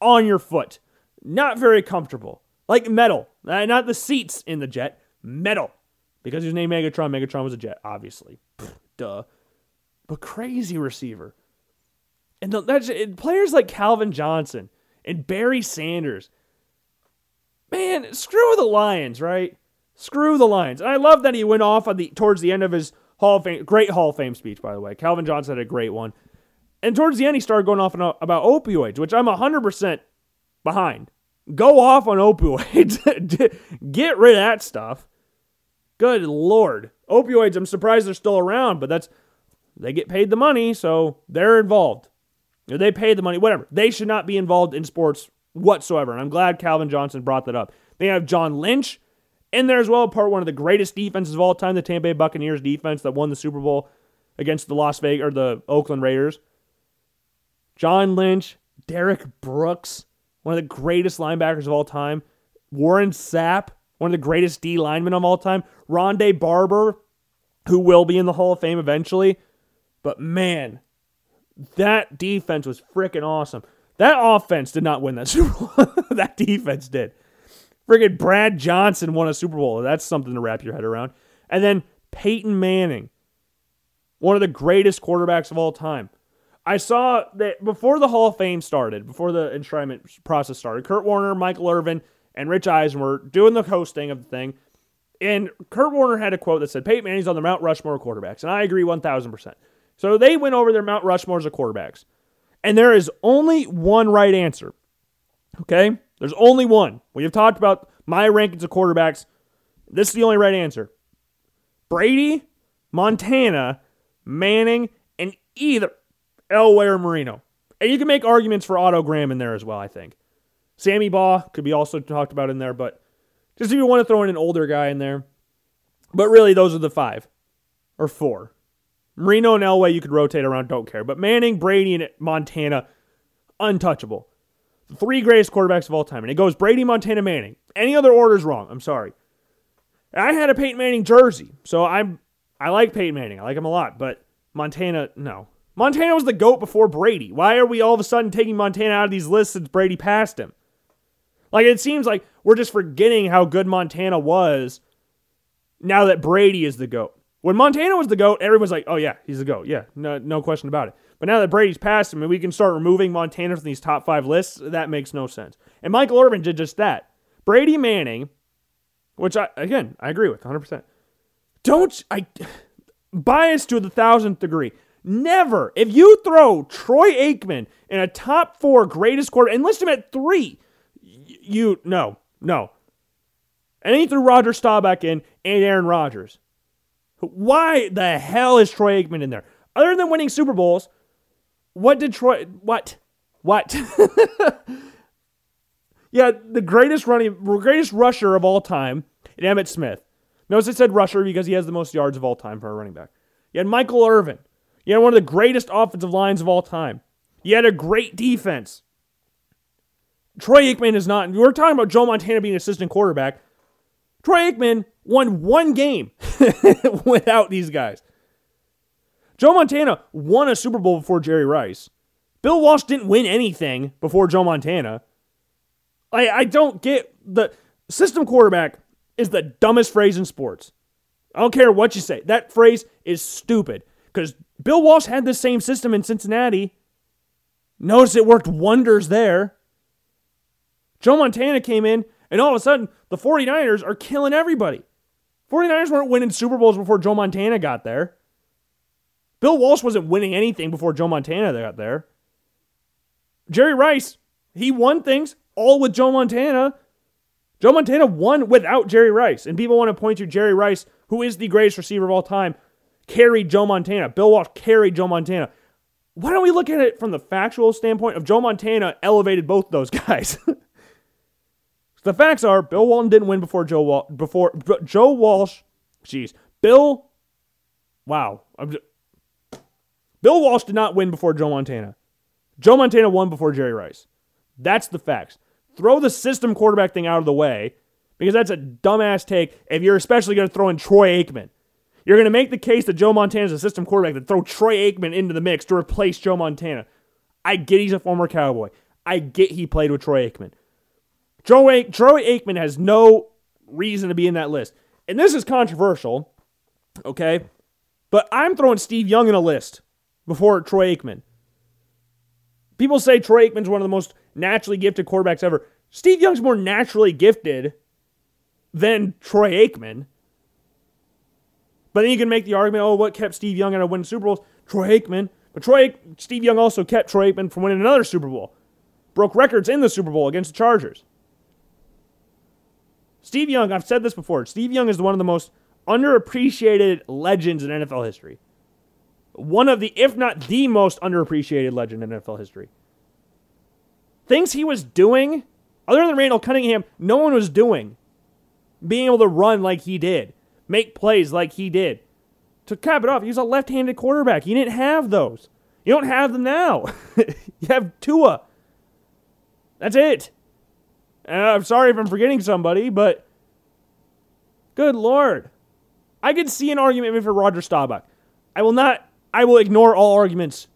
on your foot. Not very comfortable. Like metal. Uh, not the seats in the jet, metal. Because his name Megatron, Megatron was a jet, obviously. Pfft, duh. But crazy receiver. And the, that's and players like Calvin Johnson and Barry Sanders. Man, screw the Lions, right? Screw the Lions. And I love that he went off on the towards the end of his Hall of Fame, great Hall of Fame speech, by the way. Calvin Johnson had a great one. And towards the end, he started going off about opioids, which I'm 100% behind. Go off on opioids. (laughs) Get rid of that stuff. Good lord. Opioids, I'm surprised they're still around, but that's They get paid the money, so they're involved. They pay the money, whatever. They should not be involved in sports whatsoever. And I'm glad Calvin Johnson brought that up. They have John Lynch in there as well, part one of the greatest defenses of all time, the Tampa Bay Buccaneers defense that won the Super Bowl against the Las Vegas or the Oakland Raiders. John Lynch, Derrick Brooks, one of the greatest linebackers of all time. Warren Sapp, one of the greatest D linemen of all time. Rondé Barber, who will be in the Hall of Fame eventually. But man, that defense was freaking awesome. That offense did not win that (laughs) Super Bowl. that defense did. Friggin' Brad Johnson won a Super Bowl. That's something to wrap your head around. And then Peyton Manning, one of the greatest quarterbacks of all time. I saw that before the Hall of Fame started, before the enshrinement process started, Kurt Warner, Michael Irvin, and Rich Eisen were doing the hosting of the thing. And Kurt Warner had a quote that said, Peyton Manning's on the Mount Rushmore of quarterbacks. And I agree 1,000%. So they went over their Mount Rushmores of quarterbacks. And there is only one right answer. Okay? There's only one. We have talked about my rankings of quarterbacks. This is the only right answer. Brady, Montana, Manning, and either Elway or Marino. And you can make arguments for Otto Graham in there as well, I think. Sammy Baugh could be also talked about in there, but just if you want to throw in an older guy in there. But really, those are the five or four. Marino and Elway, you could rotate around, don't care. But Manning, Brady, and Montana, untouchable. The three greatest quarterbacks of all time. And it goes Brady, Montana, Manning. Any other order is wrong. I'm sorry. I had a Peyton Manning jersey, so I'm I like Peyton Manning. I like him a lot, but Montana, no. Montana was the GOAT before Brady. Why are we all of a sudden taking Montana out of these lists since Brady passed him? Like it seems like we're just forgetting how good Montana was now that Brady is the GOAT. When Montana was the GOAT, everyone's like, oh, yeah, he's the GOAT. Yeah, no, no question about it. But now that Brady's passed him and we can start removing Montana from these top five lists, that makes no sense. And Michael Irvin did just that. Brady Manning, which I, again, I agree with 100%. Don't, I, (sighs) bias to the thousandth degree. Never, if you throw Troy Aikman in a top four greatest quarter and list him at three, you, no, no. And you threw Roger Staubach in and Aaron Rodgers. Why the hell is Troy Aikman in there? Other than winning Super Bowls, what did Troy what? What? (laughs) yeah, the greatest running greatest rusher of all time, Emmitt Smith. Notice I said rusher because he has the most yards of all time for a running back. You had Michael Irvin. You had one of the greatest offensive lines of all time. You had a great defense. Troy Aikman is not. We're talking about Joe Montana being assistant quarterback. Troy Aikman won one game (laughs) without these guys. Joe Montana won a Super Bowl before Jerry Rice. Bill Walsh didn't win anything before Joe Montana. I, I don't get the system quarterback is the dumbest phrase in sports. I don't care what you say. That phrase is stupid because Bill Walsh had the same system in Cincinnati. Notice it worked wonders there. Joe Montana came in, and all of a sudden, the 49ers are killing everybody. 49ers weren't winning Super Bowls before Joe Montana got there. Bill Walsh wasn't winning anything before Joe Montana got there. Jerry Rice, he won things all with Joe Montana. Joe Montana won without Jerry Rice. And people want to point to Jerry Rice, who is the greatest receiver of all time, carried Joe Montana. Bill Walsh carried Joe Montana. Why don't we look at it from the factual standpoint of Joe Montana elevated both those (laughs) guys? The facts are Bill Walton didn't win before Joe Wal- before Joe Walsh. Jeez, Bill. Wow, just, Bill Walsh did not win before Joe Montana. Joe Montana won before Jerry Rice. That's the facts. Throw the system quarterback thing out of the way because that's a dumbass take. If you're especially going to throw in Troy Aikman, you're going to make the case that Joe Montana is a system quarterback that throw Troy Aikman into the mix to replace Joe Montana. I get he's a former Cowboy. I get he played with Troy Aikman. Troy, Troy Aikman has no reason to be in that list. And this is controversial, okay? But I'm throwing Steve Young in a list before Troy Aikman. People say Troy Aikman's one of the most naturally gifted quarterbacks ever. Steve Young's more naturally gifted than Troy Aikman. But then you can make the argument, oh, what kept Steve Young out of winning Super Bowls? Troy Aikman. But Troy, Steve Young also kept Troy Aikman from winning another Super Bowl. Broke records in the Super Bowl against the Chargers. Steve Young, I've said this before. Steve Young is one of the most underappreciated legends in NFL history. One of the, if not the most underappreciated legend in NFL history. Things he was doing, other than Randall Cunningham, no one was doing. Being able to run like he did, make plays like he did. To cap it off, he's a left handed quarterback. He didn't have those. You don't have them now. (laughs) you have Tua. That's it. And I'm sorry if I'm forgetting somebody, but good lord. I could see an argument for Roger Staubach. I will not, I will ignore all arguments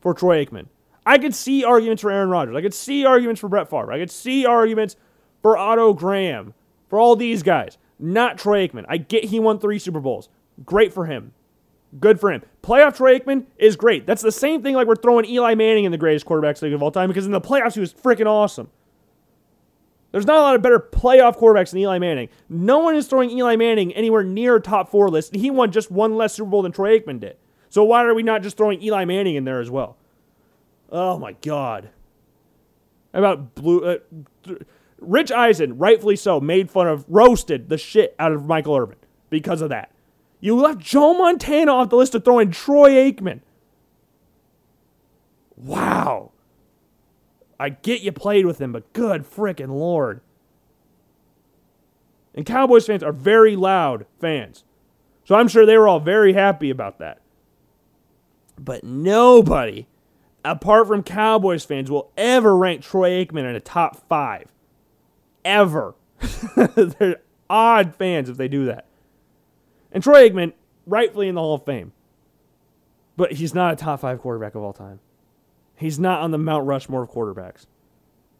for Troy Aikman. I could see arguments for Aaron Rodgers. I could see arguments for Brett Favre. I could see arguments for Otto Graham, for all these guys. Not Troy Aikman. I get he won three Super Bowls. Great for him. Good for him. Playoff Troy Aikman is great. That's the same thing like we're throwing Eli Manning in the greatest quarterbacks league of all time because in the playoffs he was freaking awesome. There's not a lot of better playoff quarterbacks than Eli Manning. No one is throwing Eli Manning anywhere near top four list. He won just one less Super Bowl than Troy Aikman did. So why are we not just throwing Eli Manning in there as well? Oh my God. About blue? Uh, th- Rich Eisen, rightfully so, made fun of, roasted the shit out of Michael Irvin because of that. You left Joe Montana off the list to throw in Troy Aikman. Wow. I get you played with him, but good freaking lord. And Cowboys fans are very loud fans. So I'm sure they were all very happy about that. But nobody, apart from Cowboys fans, will ever rank Troy Aikman in a top five. Ever. (laughs) They're odd fans if they do that. And Troy Aikman, rightfully in the Hall of Fame. But he's not a top five quarterback of all time. He's not on the Mount Rushmore of quarterbacks.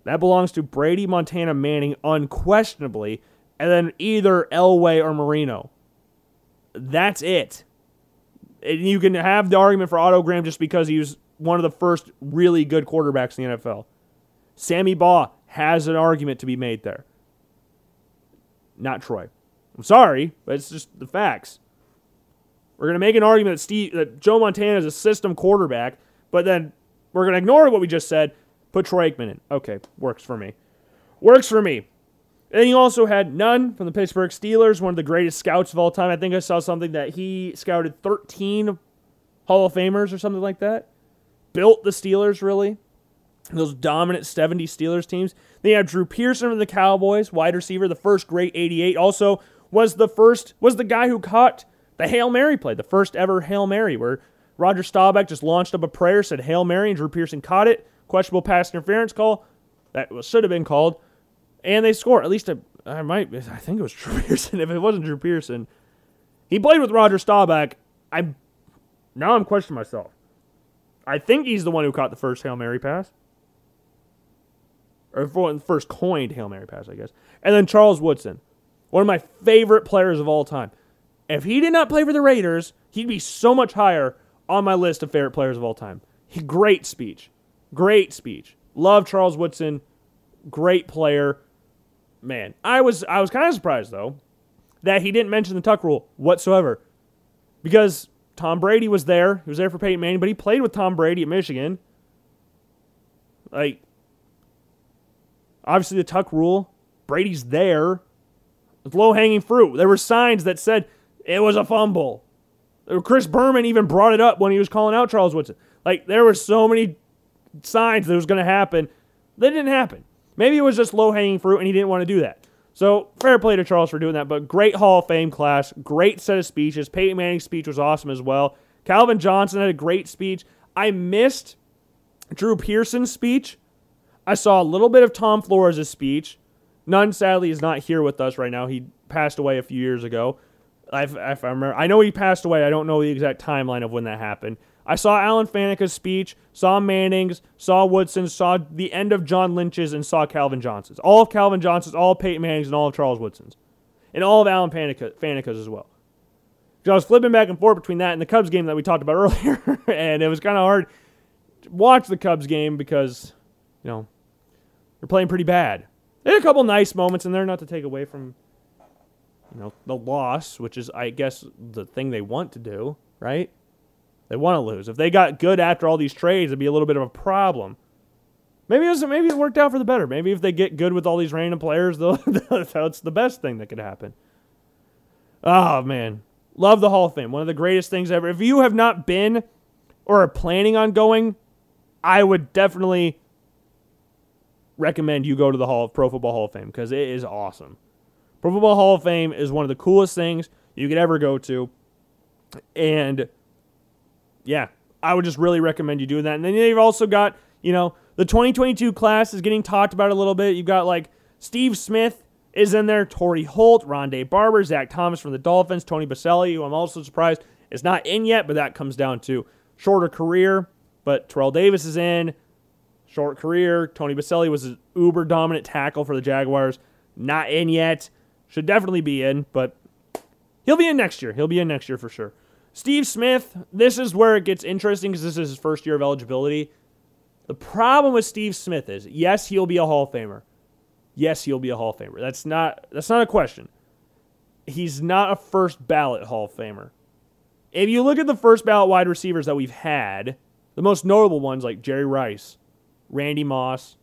That belongs to Brady, Montana, Manning, unquestionably, and then either Elway or Marino. That's it. And you can have the argument for Otto Graham just because he was one of the first really good quarterbacks in the NFL. Sammy Baugh has an argument to be made there. Not Troy. I'm sorry, but it's just the facts. We're going to make an argument that Steve that Joe Montana is a system quarterback, but then we're going to ignore what we just said, put Troy Aikman in. Okay, works for me. Works for me. And he also had Nunn from the Pittsburgh Steelers, one of the greatest scouts of all time. I think I saw something that he scouted 13 Hall of Famers or something like that. Built the Steelers, really. Those dominant 70 Steelers teams. Then you have Drew Pearson from the Cowboys, wide receiver, the first great 88. Also was the first, was the guy who caught the Hail Mary play, the first ever Hail Mary, where Roger Staubach just launched up a prayer, said Hail Mary, and Drew Pearson caught it. Questionable pass interference call. That should have been called. And they score. At least a, I might, I think it was (laughs) Drew Pearson. If it wasn't Drew Pearson, he played with Roger Staubach. I now I'm questioning myself. I think he's the one who caught the first Hail Mary pass. Or first coined Hail Mary pass, I guess. And then Charles Woodson, one of my favorite players of all time. If he did not play for the Raiders, he'd be so much higher on my list of favorite players of all time. He, great speech. Great speech. Love Charles Woodson. Great player. Man, I was I was kind of surprised though that he didn't mention the tuck rule whatsoever. Because Tom Brady was there. He was there for Peyton Manning, but he played with Tom Brady at Michigan. Like obviously the tuck rule, Brady's there. It's low hanging fruit. There were signs that said it was a fumble. Chris Berman even brought it up when he was calling out Charles Woodson. Like there were so many signs that it was going to happen. That didn't happen. Maybe it was just low hanging fruit and he didn't want to do that. So fair play to Charles for doing that. But great Hall of Fame class, great set of speeches. Peyton Manning's speech was awesome as well. Calvin Johnson had a great speech. I missed Drew Pearson's speech. I saw a little bit of Tom Flores' speech. Nunn, sadly, is not here with us right now. He passed away a few years ago. If I remember, I know he passed away. I don't know the exact timeline of when that happened. I saw Alan Faneca's speech, saw Manning's, saw Woodson's, saw the end of John Lynch's, and saw Calvin Johnson's. All of Calvin Johnson's, all of Peyton Manning's, and all of Charles Woodson's. And all of Alan Faneca, Faneca's as well. So I was flipping back and forth between that and the Cubs game that we talked about (laughs) earlier, and it was kind of hard to watch the Cubs game because, you know, they're playing pretty bad. They had a couple nice moments in there, not to take away from you know, the loss, which is, I guess, the thing they want to do, right? They want to lose. If they got good after all these trades, it'd be a little bit of a problem. Maybe it maybe it worked out for the better. Maybe if they get good with all these random players, (laughs) that's the best thing that could happen. Oh man, Love the Hall of Fame. One of the greatest things ever. If you have not been or are planning on going, I would definitely recommend you go to the Hall of Pro Football Hall of Fame because it is awesome. Pro Football Hall of Fame is one of the coolest things you could ever go to. And yeah, I would just really recommend you doing that. And then you've also got, you know, the 2022 class is getting talked about a little bit. You've got like Steve Smith is in there, Torry Holt, Rondé Barber, Zach Thomas from the Dolphins, Tony Boselli, who I'm also surprised is not in yet, but that comes down to shorter career. But Terrell Davis is in, short career. Tony Boselli was an uber dominant tackle for the Jaguars, not in yet. Should definitely be in, but he'll be in next year. He'll be in next year for sure. Steve Smith, this is where it gets interesting because this is his first year of eligibility. The problem with Steve Smith is, yes, he'll be a Hall of Famer. Yes, he'll be a Hall of Famer. That's not that's not a question. He's not a first ballot Hall of Famer. If you look at the first ballot wide receivers that we've had, the most notable ones like Jerry Rice, Randy Moss,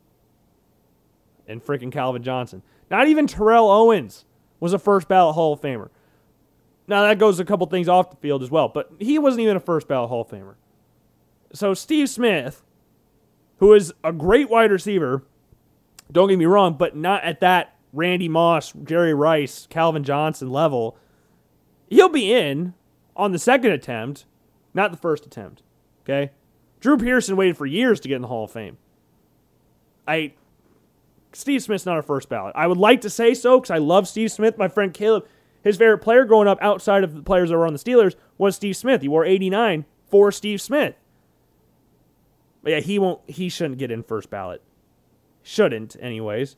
and freaking Calvin Johnson. Not even Terrell Owens was a first ballot Hall of Famer. Now that goes a couple things off the field as well, but he wasn't even a first ballot Hall of Famer. So Steve Smith, who is a great wide receiver, don't get me wrong, but not at that Randy Moss, Jerry Rice, Calvin Johnson level. He'll be in on the second attempt, not the first attempt. Okay? Drew Pearson waited for years to get in the Hall of Fame. I Steve Smith's not a first ballot. I would like to say so because I love Steve Smith. My friend Caleb, his favorite player growing up outside of the players that were on the Steelers was Steve Smith. He wore 89 for Steve Smith. But yeah, he won't he shouldn't get in first ballot. Shouldn't, anyways.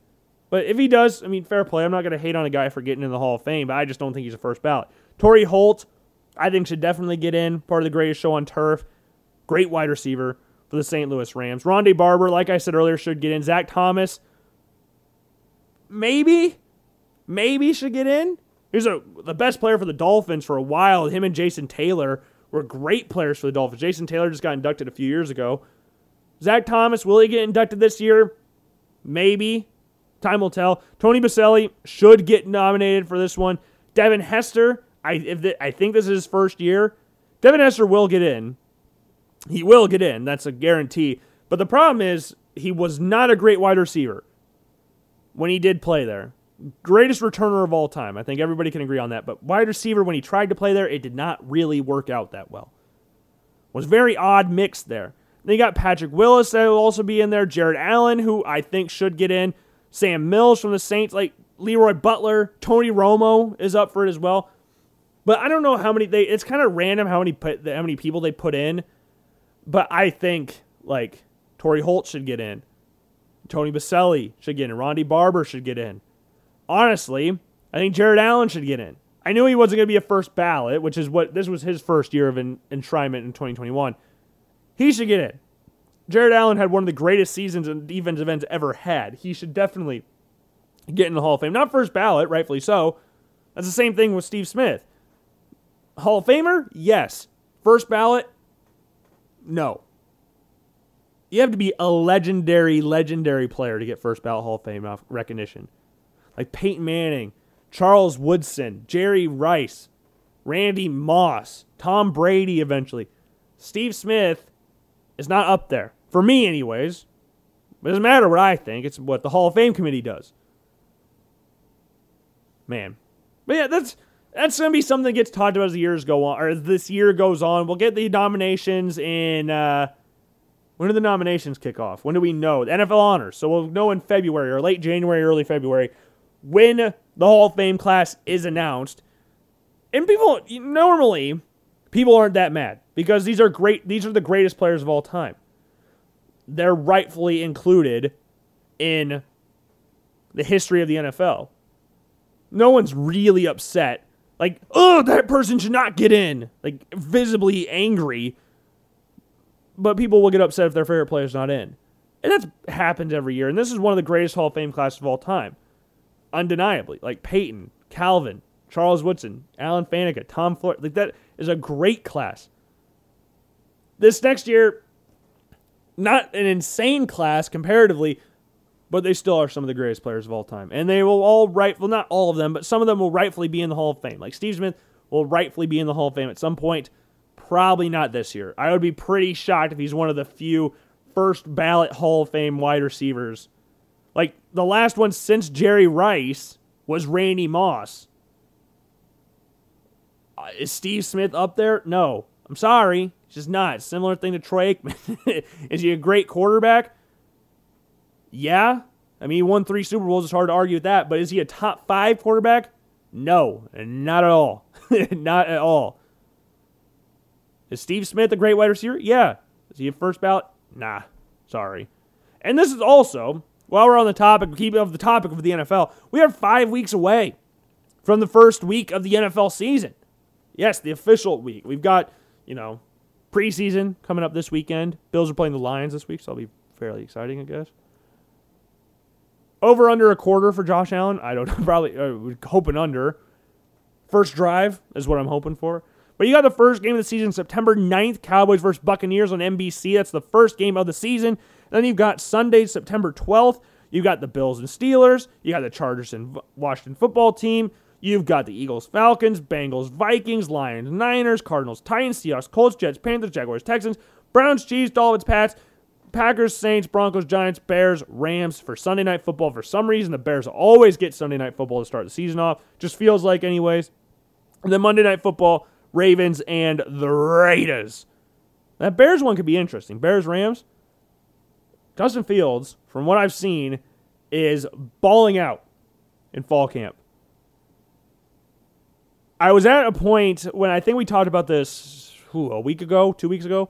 But if he does, I mean, fair play. I'm not going to hate on a guy for getting in the Hall of Fame, but I just don't think he's a first ballot. Torry Holt, I think, should definitely get in. Part of the greatest show on turf. Great wide receiver for the St. Louis Rams. Rondé Barber, like I said earlier, should get in. Zach Thomas, maybe, maybe should get in. He's a, the best player for the Dolphins for a while. Him and Jason Taylor were great players for the Dolphins. Jason Taylor just got inducted a few years ago. Zach Thomas, will he get inducted this year? Maybe. Time will tell. Tony Boselli should get nominated for this one. Devin Hester, I the, I think this is his first year. Devin Hester will get in. He will get in. That's a guarantee. But the problem is he was not a great wide receiver when he did play there. Greatest returner of all time. I think everybody can agree on that. But wide receiver, when he tried to play there, it did not really work out that well. Was very odd mix there. Then you got Patrick Willis that will also be in there. Jared Allen, who I think should get in. Sam Mills from the Saints, like Leroy Butler, Tony Romo is up for it as well. But I don't know how many they. It's kind of random how many put, how many people they put in. But I think like Torry Holt should get in. Tony Boselli should get in. Rondé Barber should get in. Honestly, I think Jared Allen should get in. I knew he wasn't going to be a first ballot, which is what this was his first year of enshrinement in 2021. He should get in. Jared Allen had one of the greatest seasons and defensive events ever had. He should definitely get in the Hall of Fame. Not first ballot, rightfully so. That's the same thing with Steve Smith. Hall of Famer? Yes. First ballot? No. You have to be a legendary, legendary player to get first ballot Hall of Fame recognition. Like Peyton Manning, Charles Woodson, Jerry Rice, Randy Moss, Tom Brady eventually. Steve Smith is not up there. For me, anyways. It doesn't matter what I think, it's what the Hall of Fame committee does. Man. But yeah, that's that's gonna be something that gets talked about as the years go on or as this year goes on. We'll get the nominations in uh when do the nominations kick off? When do we know? The NFL honors. So we'll know in February or late January, early February when the Hall of Fame class is announced. And people normally people aren't that mad because these are great these are the greatest players of all time. They're rightfully included in the history of the NFL. No one's really upset. Like, oh, that person should not get in. Like, visibly angry. But people will get upset if their favorite player's not in. And that's happens every year. And this is one of the greatest Hall of Fame classes of all time. Undeniably. Like Peyton, Calvin, Charles Woodson, Alan Faneca, Tom Floyd. Like that is a great class. This next year, not an insane class comparatively, but they still are some of the greatest players of all time. And they will all right well not all of them, but some of them will rightfully be in the Hall of Fame. Like Steve Smith will rightfully be in the Hall of Fame at some point. Probably not this year. I would be pretty shocked if he's one of the few first ballot Hall of Fame wide receivers. Like the last one since Jerry Rice was Randy Moss. Uh, is Steve Smith up there? No. I'm sorry. It's just not. Similar thing to Troy Aikman. (laughs) is he a great quarterback? Yeah. I mean, he won three Super Bowls. It's hard to argue with that. But is he a top five quarterback? No, not at all. (laughs) not at all. Is Steve Smith a great wide receiver? Yeah. Is he a first ballot? Nah. Sorry. And this is also, while we're on the topic, keep of the topic of the NFL, we are five weeks away from the first week of the NFL season. Yes, the official week. We've got, you know, preseason coming up this weekend. Bills are playing the Lions this week, so that'll be fairly exciting, I guess. Over under a quarter for Josh Allen. I don't know. (laughs) Probably uh, hoping under. First drive is what I'm hoping for. But you got the first game of the season, September 9th, Cowboys versus Buccaneers on NBC. That's the first game of the season. Then you've got Sunday, September 12th. You've got the Bills and Steelers. You got the Chargers and Washington football team. You've got the Eagles, Falcons, Bengals, Vikings, Lions, Niners, Cardinals, Titans, Seahawks, Colts, Jets, Panthers, Jaguars, Texans, Browns, Chiefs, Dolphins, Pats, Packers, Saints, Broncos, Giants, Bears, Rams for Sunday Night Football. For some reason, the Bears always get Sunday Night Football to start the season off. Just feels like, anyways. And then Monday Night Football, Ravens, and the Raiders. That Bears one could be interesting. Bears, Rams. Justin Fields, from what I've seen, is balling out in fall camp. I was at a point when I think we talked about this who, a week ago, two weeks ago,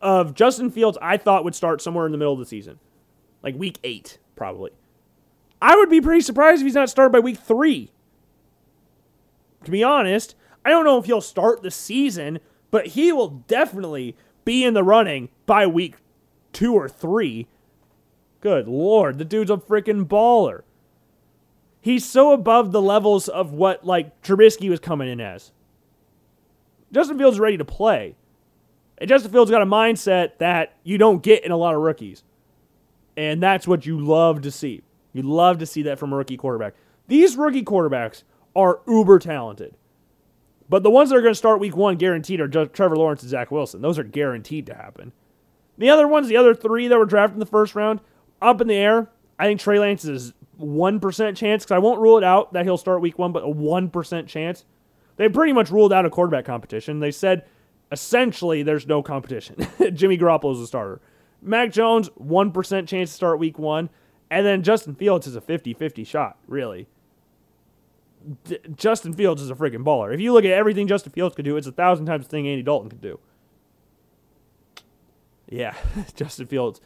of Justin Fields I thought would start somewhere in the middle of the season. Like week eight, probably. I would be pretty surprised if he's not started by week three. To be honest, I don't know if he'll start the season, but he will definitely be in the running by week two or three. Good lord, the dude's a freaking baller. He's so above the levels of what like Trubisky was coming in as. Justin Fields is ready to play. And Justin Fields got a mindset that you don't get in a lot of rookies. And that's what you love to see. You love to see that from a rookie quarterback. These rookie quarterbacks are uber talented. But the ones that are going to start week one guaranteed are Trevor Lawrence and Zach Wilson. Those are guaranteed to happen. The other ones, the other three that were drafted in the first round, up in the air. I think Trey Lance is 1% chance, because I won't rule it out that he'll start week one, but a 1% chance. They pretty much ruled out a quarterback competition. They said essentially there's no competition. (laughs) Jimmy Garoppolo is a starter. Mac Jones, 1% chance to start week one. And then Justin Fields is a 50 50 shot, really. D- Justin Fields is a freaking baller. If you look at everything Justin Fields could do, it's a thousand times the thing Andy Dalton could do. Yeah, (laughs) Justin Fields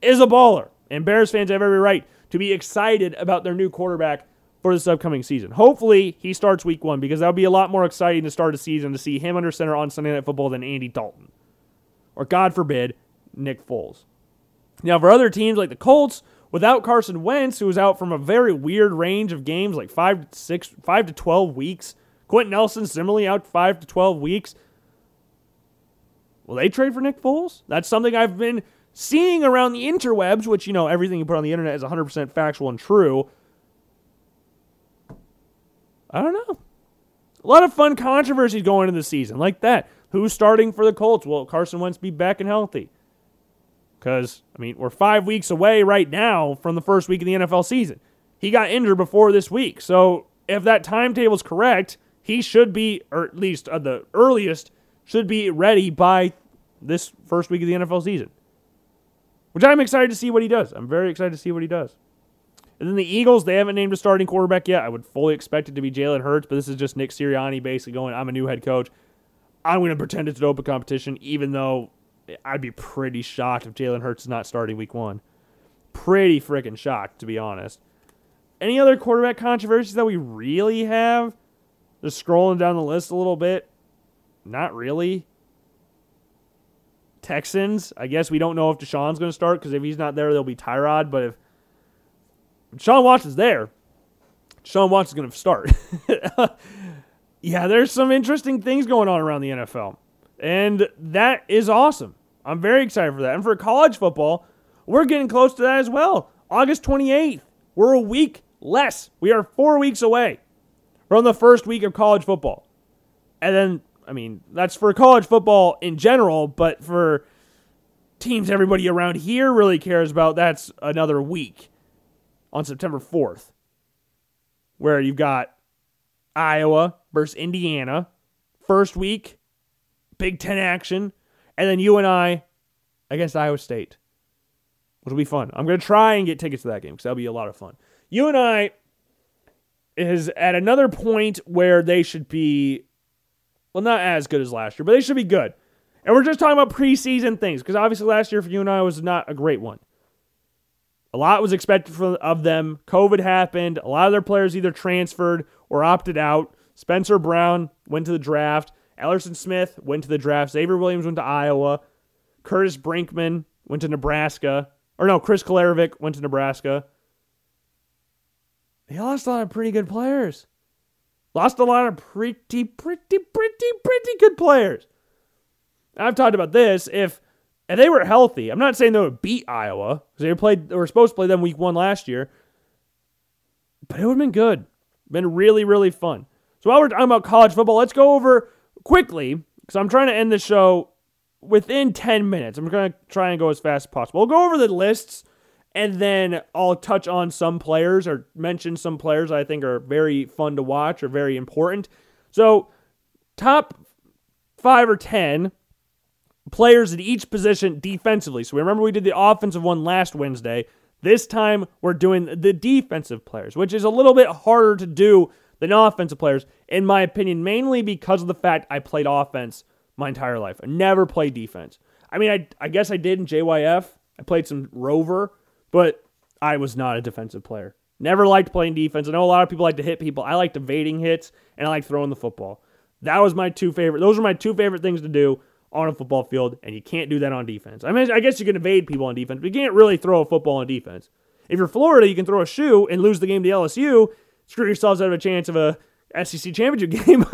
is a baller. And Bears fans have every right to be excited about their new quarterback for this upcoming season. Hopefully, he starts week one because that would be a lot more exciting to start a season to see him under center on Sunday Night Football than Andy Dalton. Or, God forbid, Nick Foles. Now, for other teams like the Colts, without Carson Wentz, who was out from a very weird range of games, like five to six, five to twelve weeks. Quenton Nelson similarly out five to twelve weeks. Will they trade for Nick Foles? That's something I've been seeing around the interwebs, which you know everything you put on the internet is 100% factual and true. I don't know. A lot of fun controversies going into the season, like that. Who's starting for the Colts? Will Carson Wentz be back and healthy? Because, I mean, we're five weeks away right now from the first week of the NFL season. He got injured before this week. So, if that timetable is correct, he should be, or at least at the earliest, should be ready by this first week of the NFL season. Which I'm excited to see what he does. I'm very excited to see what he does. And then the Eagles, they haven't named a starting quarterback yet. I would fully expect it to be Jalen Hurts, but this is just Nick Sirianni basically going, I'm a new head coach. I'm going to pretend it's an open competition, even though I'd be pretty shocked if Jalen Hurts is not starting week one. Pretty freaking shocked, to be honest. Any other quarterback controversies that we really have? Just scrolling down the list a little bit. Not really. Texans, I guess we don't know if Deshaun's going to start because if he's not there, there'll be Tyrod. But if Sean Watson's there, Sean Watson's going to start. (laughs) yeah, there's some interesting things going on around the NFL. And that is awesome. I'm very excited for that. And for college football, we're getting close to that as well. August 28th. We're a week less. We are four weeks away from the first week of college football. And then, I mean, that's for college football in general, but for teams everybody around here really cares about, that's another week on September 4th, where you've got Iowa versus Indiana, first week, Big Ten action, and then UNI against Iowa State, which will be fun. I'm going to try and get tickets to that game because that'll be a lot of fun. UNI is at another point where they should be, well, not as good as last year, but they should be good. And we're just talking about preseason things because obviously last year for UNI was not a great one. A lot was expected for, of them. COVID happened. A lot of their players either transferred or opted out. Spencer Brown went to the draft. Ellerson Smith went to the draft. Xavier Williams went to Iowa. Curtis Brinkman went to Nebraska. Or no, Chris Kolarevic went to Nebraska. They lost a lot of pretty good players. Lost a lot of pretty, pretty, pretty, pretty good players. I've talked about this. If if they were healthy, I'm not saying they would beat Iowa because they played they were supposed to play them week one last year, but it would have been good, been really really fun. So while we're talking about college football, let's go over quickly because I'm trying to end the show within 10 minutes. I'm going to try and go as fast as possible. We'll go over the lists and then I'll touch on some players or mention some players I think are very fun to watch or very important. So, top five or 10 players at each position defensively. So, remember we did the offensive one last Wednesday. This time we're doing the defensive players, which is a little bit harder to do than offensive players, in my opinion, mainly because of the fact I played offense my entire life. I never played defense. I mean, I, I guess I did in JYF. I played some Rover, but I was not a defensive player. Never liked playing defense. I know a lot of people like to hit people. I liked evading hits and I like throwing the football. That was my two favorite. Those were my two favorite things to do on a football field, and you can't do that on defense. I mean, I guess you can evade people on defense, but you can't really throw a football on defense. If you're Florida, you can throw a shoe and lose the game to LSU, screw yourselves out of a chance of a SEC championship (laughs) game,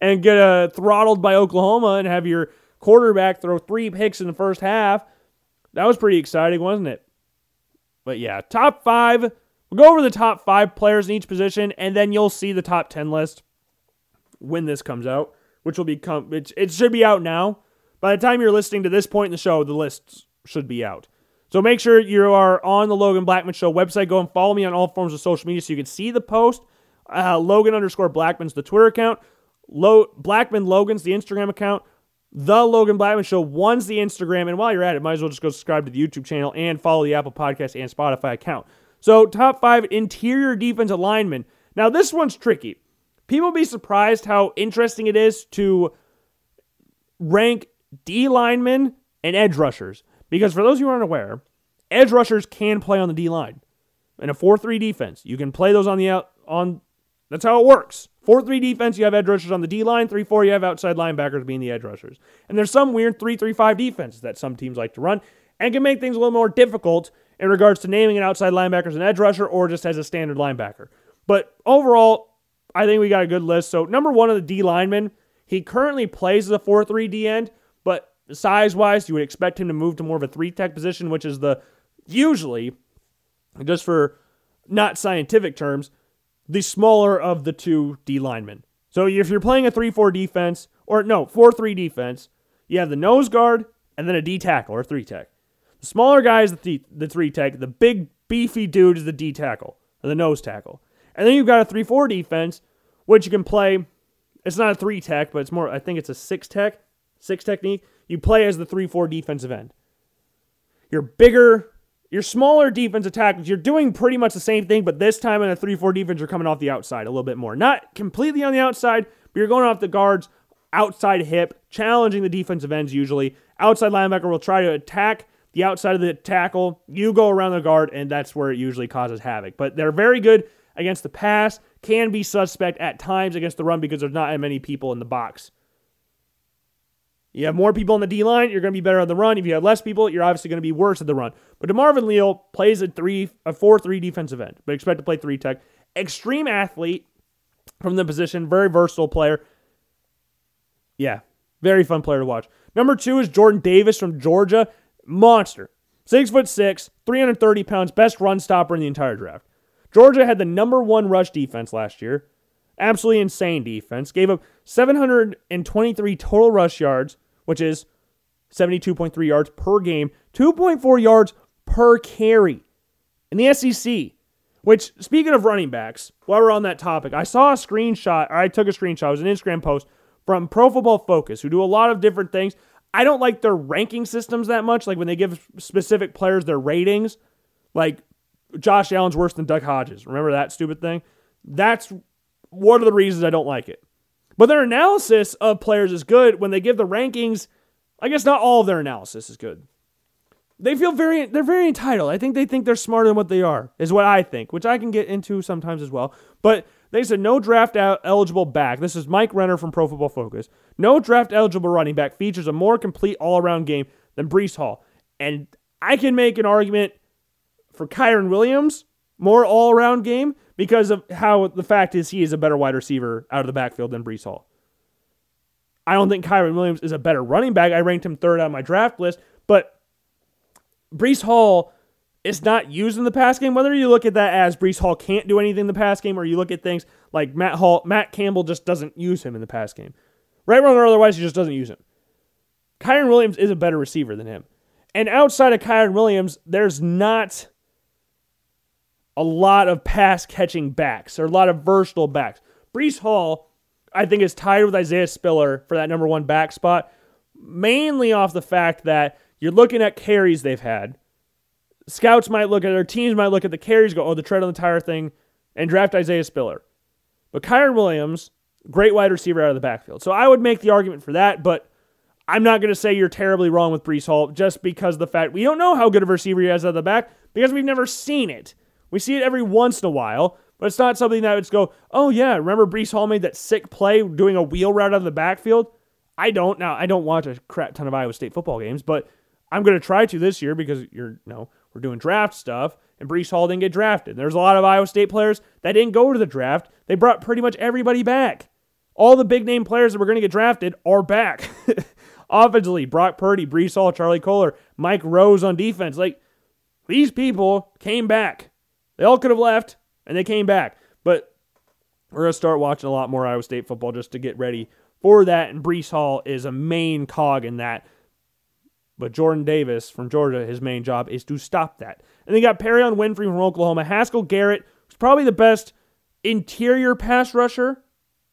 and get uh, throttled by Oklahoma and have your quarterback throw three picks in the first half. That was pretty exciting, wasn't it? But yeah, top five. We'll go over the top five players in each position, and then you'll see the top 10 list when this comes out, which will be come. It, it should be out now. By the time you're listening to this point in the show, the list should be out. So make sure you are on the Logan Blackman Show website. Go and follow me on all forms of social media so you can see the post. Uh, Logan underscore Blackman's the Twitter account. Lo- Blackman Logan's the Instagram account. The Logan Blackman Show one's the Instagram. And while you're at it, might as well just go subscribe to the YouTube channel and follow the Apple Podcast and Spotify account. So, top five interior defensive linemen. Now, this one's tricky. People be surprised how interesting it is to rank D linemen and edge rushers. Because for those who aren't aware, edge rushers can play on the D line. In a 4 3 defense, you can play those on the out, on that's how it works. 4 3 defense, you have edge rushers on the D line. 3 4, you have outside linebackers being the edge rushers. And there's some weird 3 3 5 defenses that some teams like to run and can make things a little more difficult in regards to naming an outside linebacker as an edge rusher or just as a standard linebacker. But overall, I think we got a good list. So, number one of the D linemen, he currently plays as a 4 3 D end, but size wise, you would expect him to move to more of a 3 tech position, which is the usually, just for not scientific terms, the smaller of the two D linemen. So if you're playing a 3 4 defense, or no, 4 3 defense, you have the nose guard and then a D tackle or 3 tech. The smaller guy is the, th- the 3 tech. The big, beefy dude is the D tackle, the nose tackle. And then you've got a 3 4 defense, which you can play. It's not a 3 tech, but it's more, I think it's a 6 tech, 6 technique. You play as the 3 4 defensive end. You're bigger, your smaller defensive tackles, you're doing pretty much the same thing, but this time in a 3 4 defense, you're coming off the outside a little bit more. Not completely on the outside, but you're going off the guards, outside hip, challenging the defensive ends usually. Outside linebacker will try to attack the outside of the tackle. You go around the guard, and that's where it usually causes havoc. But they're very good against the pass, can be suspect at times against the run because there's not many people in the box. You have more people on the D line, you're going to be better on the run. If you have less people, you're obviously going to be worse at the run. But DeMarvin Leal plays a three, a four-three defensive end, but expect to play three tech. Extreme athlete from the position, very versatile player. Yeah, very fun player to watch. Number two is Jordan Davis from Georgia, monster, six foot six, 330 pounds, best run stopper in the entire draft. Georgia had the number one rush defense last year. Absolutely insane defense. Gave up 723 total rush yards, which is 72.3 yards per game, 2.4 yards per carry. In the SEC, which, speaking of running backs, while we're on that topic, I saw a screenshot, or I took a screenshot, it was an Instagram post from Pro Football Focus, who do a lot of different things. I don't like their ranking systems that much, like when they give specific players their ratings. Like Josh Allen's worse than Duck Hodges. Remember that stupid thing? That's one of the reasons I don't like it. But their analysis of players is good when they give the rankings. I guess not all of their analysis is good. They feel very they're very entitled. I think they think they're smarter than what they are, is what I think, which I can get into sometimes as well. But they said no draft eligible back. This is Mike Renner from Pro Football Focus. No draft eligible running back features a more complete all around game than Breece Hall. And I can make an argument for Kyren Williams, more all around game, because of how the fact is he is a better wide receiver out of the backfield than Breece Hall. I don't think Kyren Williams is a better running back. I ranked him third on my draft list, but Breece Hall is not used in the pass game. Whether you look at that as Breece Hall can't do anything in the pass game, or you look at things like Matt Hall, Matt Campbell just doesn't use him in the pass game. Right, wrong, or otherwise, he just doesn't use him. Kyren Williams is a better receiver than him. And outside of Kyren Williams, there's not a lot of pass catching backs or a lot of versatile backs. Breece Hall, I think, is tied with Isaiah Spiller for that number one back spot, mainly off the fact that you're looking at carries they've had. Scouts might look at their teams might look at the carries, go, oh, the tread on the tire thing, and draft Isaiah Spiller. But Kyren Williams, great wide receiver out of the backfield. So I would make the argument for that, but I'm not going to say you're terribly wrong with Breece Hall just because the fact we don't know how good of a receiver he has out of the back because we've never seen it. We see it every once in a while, but it's not something that would go, oh, yeah, remember Breece Hall made that sick play doing a wheel route out of the backfield? I don't. Now, I don't watch a crap ton of Iowa State football games, but I'm going to try to this year because you're, you know, we're doing draft stuff, and Breece Hall didn't get drafted. There's a lot of Iowa State players that didn't go to the draft. They brought pretty much everybody back. All the big name players that were going to get drafted are back. (laughs) Offensively, Brock Purdy, Breece Hall, Charlie Kolar, Mike Rose on defense. Like, these people came back. They all could have left and they came back. But we're going to start watching a lot more Iowa State football just to get ready for that. And Breece Hall is a main cog in that. But Jordan Davis from Georgia, his main job is to stop that. And they got Perrion Winfrey from Oklahoma. Haskell Garrett, who's probably the best interior pass rusher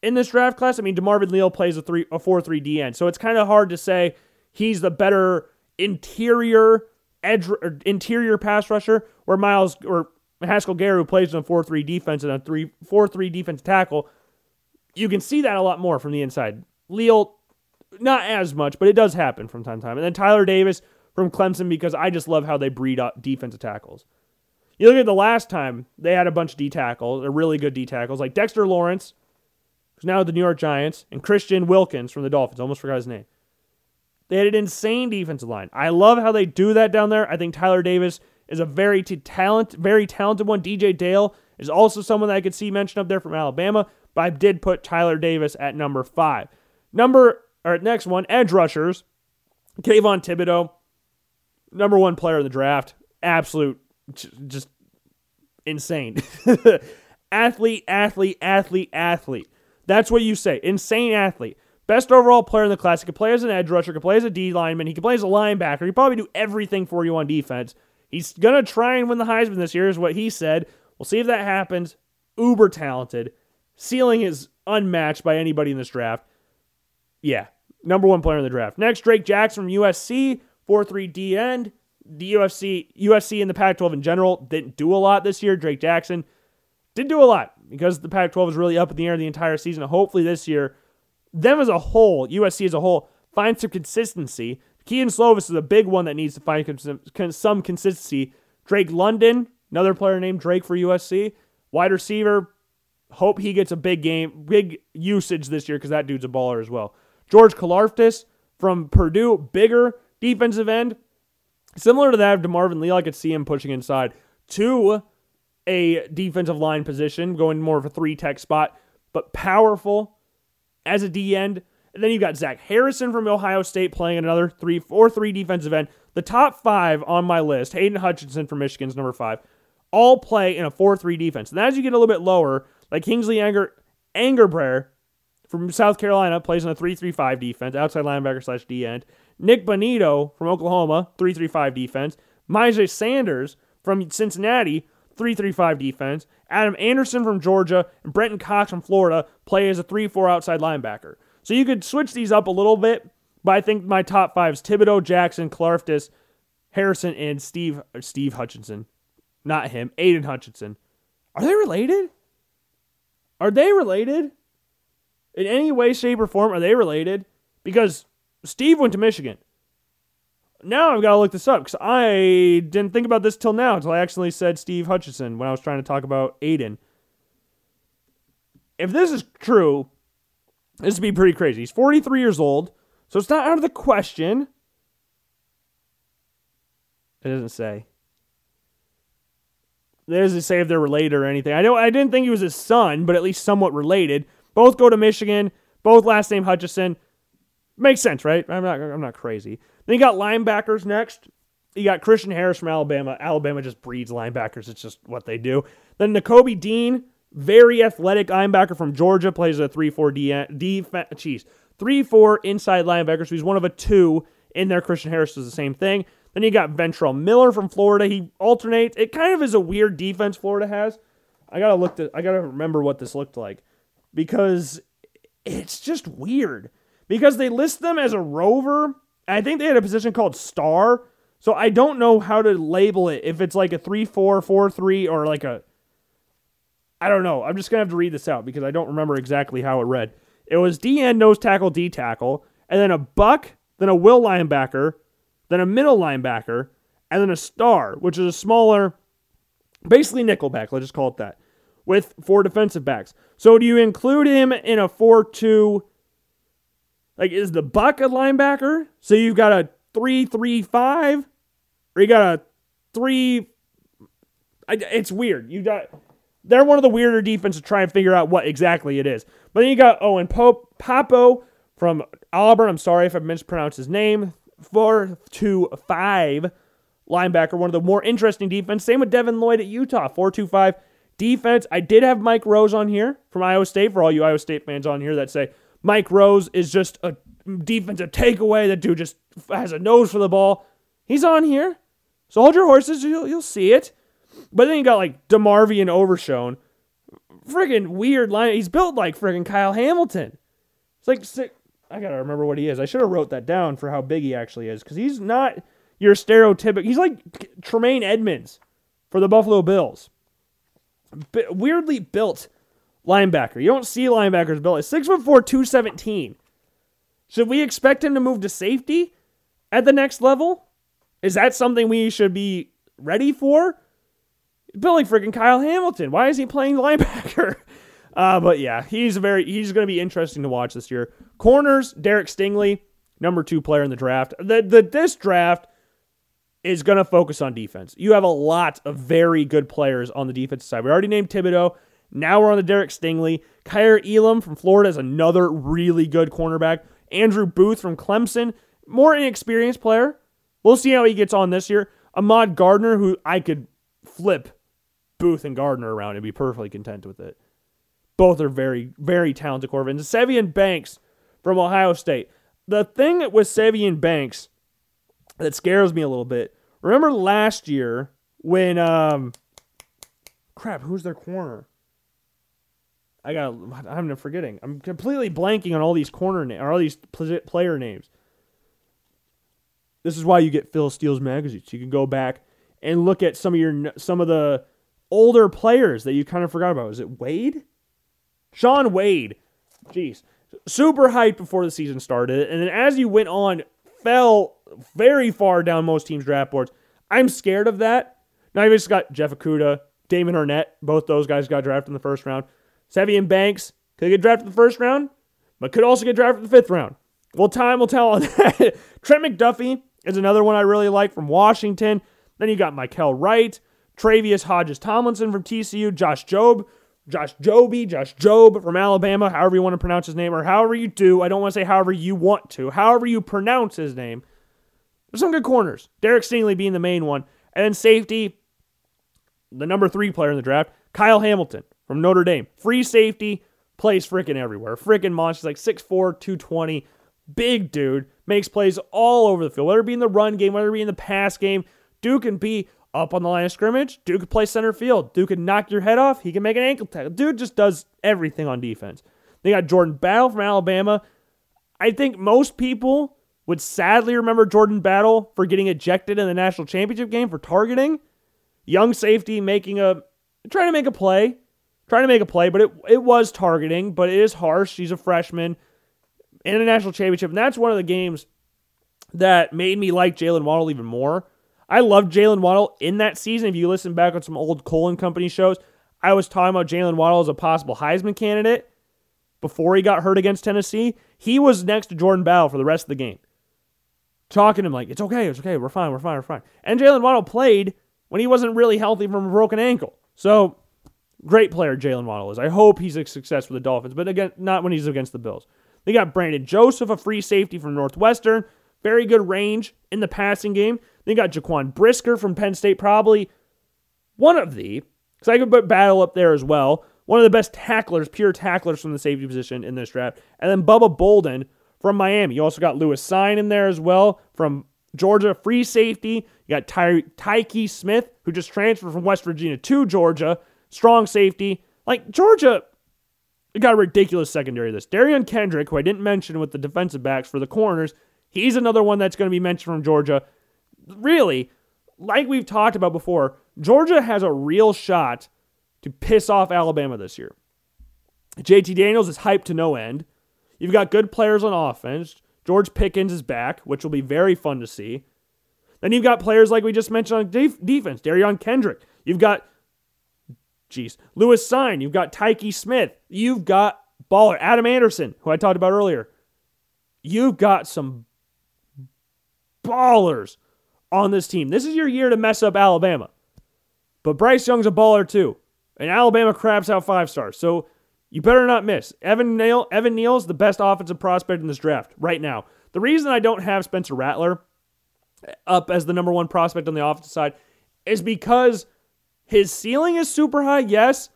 in this draft class. I mean, DeMarvin Leal plays a three a four three DN, so it's kind of hard to say he's the better interior edge interior pass rusher. Where Miles or Haskell Garrett, who plays a 4 3 defense and a 3 4 3 defense tackle, you can see that a lot more from the inside. Leal, not as much, but it does happen from time to time. And then Tyler Davis from Clemson, because I just love how they breed up defensive tackles. You look at the last time they had a bunch of D tackles, they're really good D tackles, like Dexter Lawrence, who's now at the New York Giants, and Christian Wilkins from the Dolphins. Almost forgot his name. They had an insane defensive line. I love how they do that down there. I think Tyler Davis is a very t- talent, very talented one. DJ Dale is also someone that I could see mentioned up there from Alabama, but I did put Tyler Davis at number five. Number or next one, edge rushers. Kayvon Thibodeaux, number one player in the draft, absolute, just insane. (laughs) athlete, athlete, athlete, athlete. That's what you say. Insane athlete. Best overall player in the class. He can play as an edge rusher, he can play as a D lineman, he can play as a linebacker. He probably do everything for you on defense. He's going to try and win the Heisman this year, is what he said. We'll see if that happens. Uber talented. Ceiling is unmatched by anybody in this draft. Yeah, number one player in the draft. Next, Drake Jackson from USC, 4 3 D end. The UFC, USC and the Pac 12 in general didn't do a lot this year. Drake Jackson did do a lot because the Pac 12 was really up in the air the entire season. Hopefully, this year, them as a whole, USC as a whole, find some consistency Kedon Slovis is a big one that needs to find some consistency. Drake London, another player named Drake for USC, wide receiver. Hope he gets a big game, big usage this year because that dude's a baller as well. George Karlaftis from Purdue, bigger defensive end. Similar to that of DeMarvin Leal. I could see him pushing inside to a defensive line position, going more of a three tech spot, but powerful as a D end. And then you've got Zach Harrison from Ohio State playing in another 3 4 3 defensive end. The top five on my list, Hayden Hutchinson from Michigan's number five, all play in a 4 3 defense. And as you get a little bit lower, like Kingsley Enger, Angerbrayer from South Carolina plays in a 3-3-5 defense, outside linebacker slash D end. Nik Bonitto from Oklahoma, 3-3-5 defense. Myjai Sanders from Cincinnati, 3-3-5 defense. Adam Anderson from Georgia and Brenton Cox from Florida play as a 3-4 outside linebacker. So you could switch these up a little bit, but I think my top five is Thibodeaux, Jackson, Karlaftis, Harrison, and Steve Steve Hutchinson. Not him, Aidan Hutchinson. Are they related? Are they related? In any way, shape, or form, are they related? Because Steve went to Michigan. Now I've got to look this up because I didn't think about this till now until I accidentally said Steve Hutchinson when I was trying to talk about Aidan. If this is true, this would be pretty crazy. He's 43 years old, so it's not out of the question. It doesn't say. It doesn't say if they're related or anything. I know I didn't think he was his son, but at least somewhat related. Both go to Michigan. Both last name Hutchinson. Makes sense, right? I'm not. I'm not crazy. Then you got linebackers next. You got Christian Harris from Alabama. Alabama just breeds linebackers. It's just what they do. Then Nakobe Dean, very athletic linebacker from Georgia, plays a 3-4 D, D geez, 3-4 inside linebacker. So he's one of a two in there. Christian Harris does the same thing. Then you got Ventrell Miller from Florida. He alternates. It kind of is a weird defense Florida has. I gotta look. To, I gotta remember what this looked like because it's just weird. Because they list them as a rover. I think they had a position called star. So I don't know how to label it. If it's like a 3 4, 4 3, or like a. I don't know. I'm just to have to read this out because I don't remember exactly how it read. It was D end, nose tackle, D tackle, and then a buck, then a will linebacker, then a middle linebacker, and then a star, which is a smaller, basically nickelback, let's just call it that, with four defensive backs. So do you include him in a 4 2? Like, is the Buck a linebacker? So you've got a 3 3 5? Or you got a 3. It's weird. You got. They're one of the weirder defenses to try and figure out what exactly it is. But then you got oh, Owen Pope, Pappoe from Auburn. I'm sorry if I mispronounced his name four two five linebacker, one of the more interesting defense. Same with Devin Lloyd at Utah, four two five defense. I did have Mike Rose on here from Iowa State for all you Iowa State fans on here that say Mike Rose is just a defensive takeaway. That dude just has a nose for the ball. He's on here, so hold your horses. You'll you'll see it. But then you got like DeMarvion Overshown, friggin' weird line. He's built like friggin' Kyle Hamilton. It's like I gotta remember what he is. I should have wrote that down for how big he actually is, because he's not your stereotypical. He's like Tremaine Edmunds for the Buffalo Bills. B- weirdly built linebacker. You don't see linebackers built. Six foot four, two seventeen. Should we expect him to move to safety at the next level? Is that something we should be ready for? Like freaking Kyle Hamilton. Why is he playing (laughs) linebacker? Uh, but yeah, he's a very he's going to be interesting to watch this year. Corners, Derek Stingley, number two player in the draft. The, the this draft is going to focus on defense. You have a lot of very good players on the defensive side. We already named Thibodeaux. Now we're on the Derek Stingley. Kaiir Elam from Florida is another really good cornerback. Andrew Booth from Clemson, more inexperienced player. We'll see how he gets on this year. Ahmad Gardner, who I could flip Booth and Gardner around and be perfectly content with it. Both are very, very talented cornerbacks. Sevyn Banks from Ohio State. The thing with Sevyn Banks that scares me a little bit. Remember last year when um crap, who's their corner? I got I'm forgetting. I'm completely blanking on all these corner names or all these player names. This is why you get Phil Steele's magazines. You can go back and look at some of your some of the older players that you kind of forgot about. Is it Wade? Shaun Wade, jeez, super hyped before the season started, and then as you went on, fell very far down most teams' draft boards. I'm scared of that. Now you've just got Jeff Okudah, Damon Arnette. both those guys got drafted in the first round. Sevyn Banks could get drafted in the first round, but could also get drafted in the fifth round. Well, time will tell on (laughs) that. Trent McDuffie is another one I really like from Washington. Then you got Michael Wright, Tre'Vius Hodges Tomlinson from TCU, Josh Job, Josh Joby, Josh Jobe from Alabama, however you want to pronounce his name, or however you do. I don't want to say however you want to, however you pronounce his name. There's some good corners. Derek Stingley being the main one. And then safety, the number three player in the draft, Kyle Hamilton from Notre Dame. Free safety, plays freaking everywhere. Freaking monster. Like 6'4, 220. Big dude. Makes plays all over the field. Whether it be in the run game, whether it be in the pass game. Duke can be up on the line of scrimmage. Dude could play center field. Dude could knock your head off. He can make an ankle tackle. Dude just does everything on defense. They got Jordan Battle from Alabama. I think most people would sadly remember Jordan Battle for getting ejected in the national championship game for targeting. Young safety making a trying to make a play, trying to make a play, but it it was targeting, but it is harsh. He's a freshman in a national championship, and that's one of the games that made me like Jaylen Waddle even more. I loved Jaylen Waddle in that season. If you listen back on some old Cole & Company shows, I was talking about Jaylen Waddle as a possible Heisman candidate before he got hurt against Tennessee. He was next to Jordan Battle for the rest of the game. Talking to him like, it's okay, it's okay, we're fine, we're fine, we're fine. And Jaylen Waddle played when he wasn't really healthy from a broken ankle. So, great player Jaylen Waddle is. I hope he's a success for the Dolphins, but again, not when he's against the Bills. They got Brandon Joseph, a free safety from Northwestern. Very good range in the passing game. They got Jaquan Brisker from Penn State, probably one of the, because I could put Battle up there as well. One of the best tacklers, pure tacklers from the safety position in this draft. And then Bubba Bolden from Miami. You also got Lewis Cine in there as well from Georgia, free safety. You got Ty- Tykee Smith, who just transferred from West Virginia to Georgia, strong safety. Like Georgia got a ridiculous secondary this. Derion Kendrick, who I didn't mention with the defensive backs for the corners, he's another one that's going to be mentioned from Georgia. Really, like we've talked about before, Georgia has a real shot to piss off Alabama this year. JT Daniels is hyped to no end. You've got good players on offense. George Pickens is back, which will be very fun to see. Then you've got players like we just mentioned on def- defense, Derion Kendrick. You've got, geez, Lewis Cine. You've got Tyke Smith. You've got baller Adam Anderson, who I talked about earlier. You've got some ballers on this team. This is your year to mess up Alabama. But Bryce Young's a baller too. And Alabama craps out five stars. So you better not miss. Evan Neal, Evan Neal's the best offensive prospect in this draft right now. The reason I don't have Spencer Rattler up as the number one prospect on the offensive side is because his ceiling is super high, yes,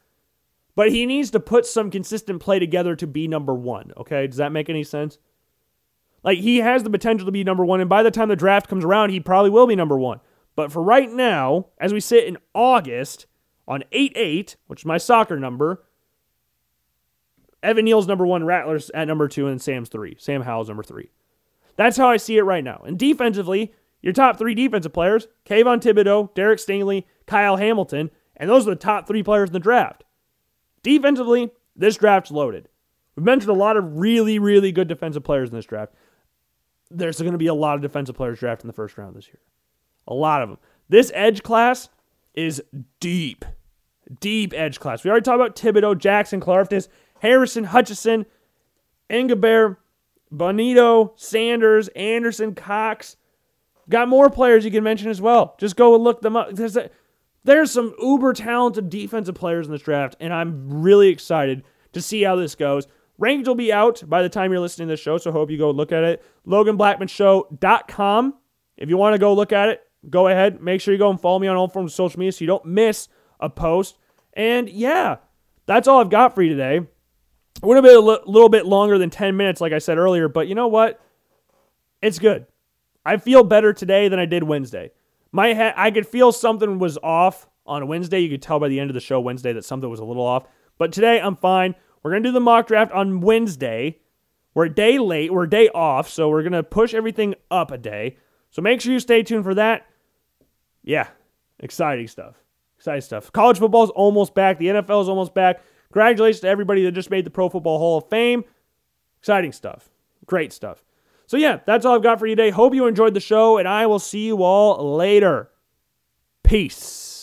but he needs to put some consistent play together to be number one. Okay, does that make any sense? Like he has the potential to be number one, and by the time the draft comes around, he probably will be number one. But for right now, as we sit in August on 8 8, which is my soccer number, Evan Neal's number one, Rattler's at number two, and Sam's three. Sam Howell's number three. That's how I see it right now. And defensively, your top three defensive players, Kayvon Thibodeaux, Derek Stingley, Kyle Hamilton, and those are the top three players in the draft. Defensively, this draft's loaded. We've mentioned a lot of really, really good defensive players in this draft. There's going to be a lot of defensive players drafted in the first round this year. A lot of them. This edge class is deep. Deep edge class. We already talked about Thibodeaux, Jackson, Karlaftis, Harrison, Hutchinson, Enagbare, Bonitto, Sanders, Anderson, Cox. Got more players you can mention as well. Just go and look them up. There's, a, there's some uber talented defensive players in this draft, and I'm really excited to see how this goes. Rankings will be out by the time you're listening to this show, so hope you go look at it. LoganBlackmanShow.com. If you want to go look at it, go ahead. Make sure you go and follow me on all forms of social media so you don't miss a post. And yeah, that's all I've got for you today. It would have been a l- little bit longer than 10 minutes, like I said earlier, but you know what? It's good. I feel better today than I did Wednesday. My head, I could feel something was off on Wednesday. You could tell by the end of the show Wednesday that something was a little off. But today I'm fine. We're gonna do the mock draft on Wednesday. We're a day late. We're a day off, so we're gonna push everything up a day. So make sure you stay tuned for that. Yeah, exciting stuff. Exciting stuff. College football is almost back. The NFL is almost back. Congratulations to everybody that just made the Pro Football Hall of Fame. Exciting stuff. Great stuff. So, yeah, that's all I've got for you today. Hope you enjoyed the show, and I will see you all later. Peace.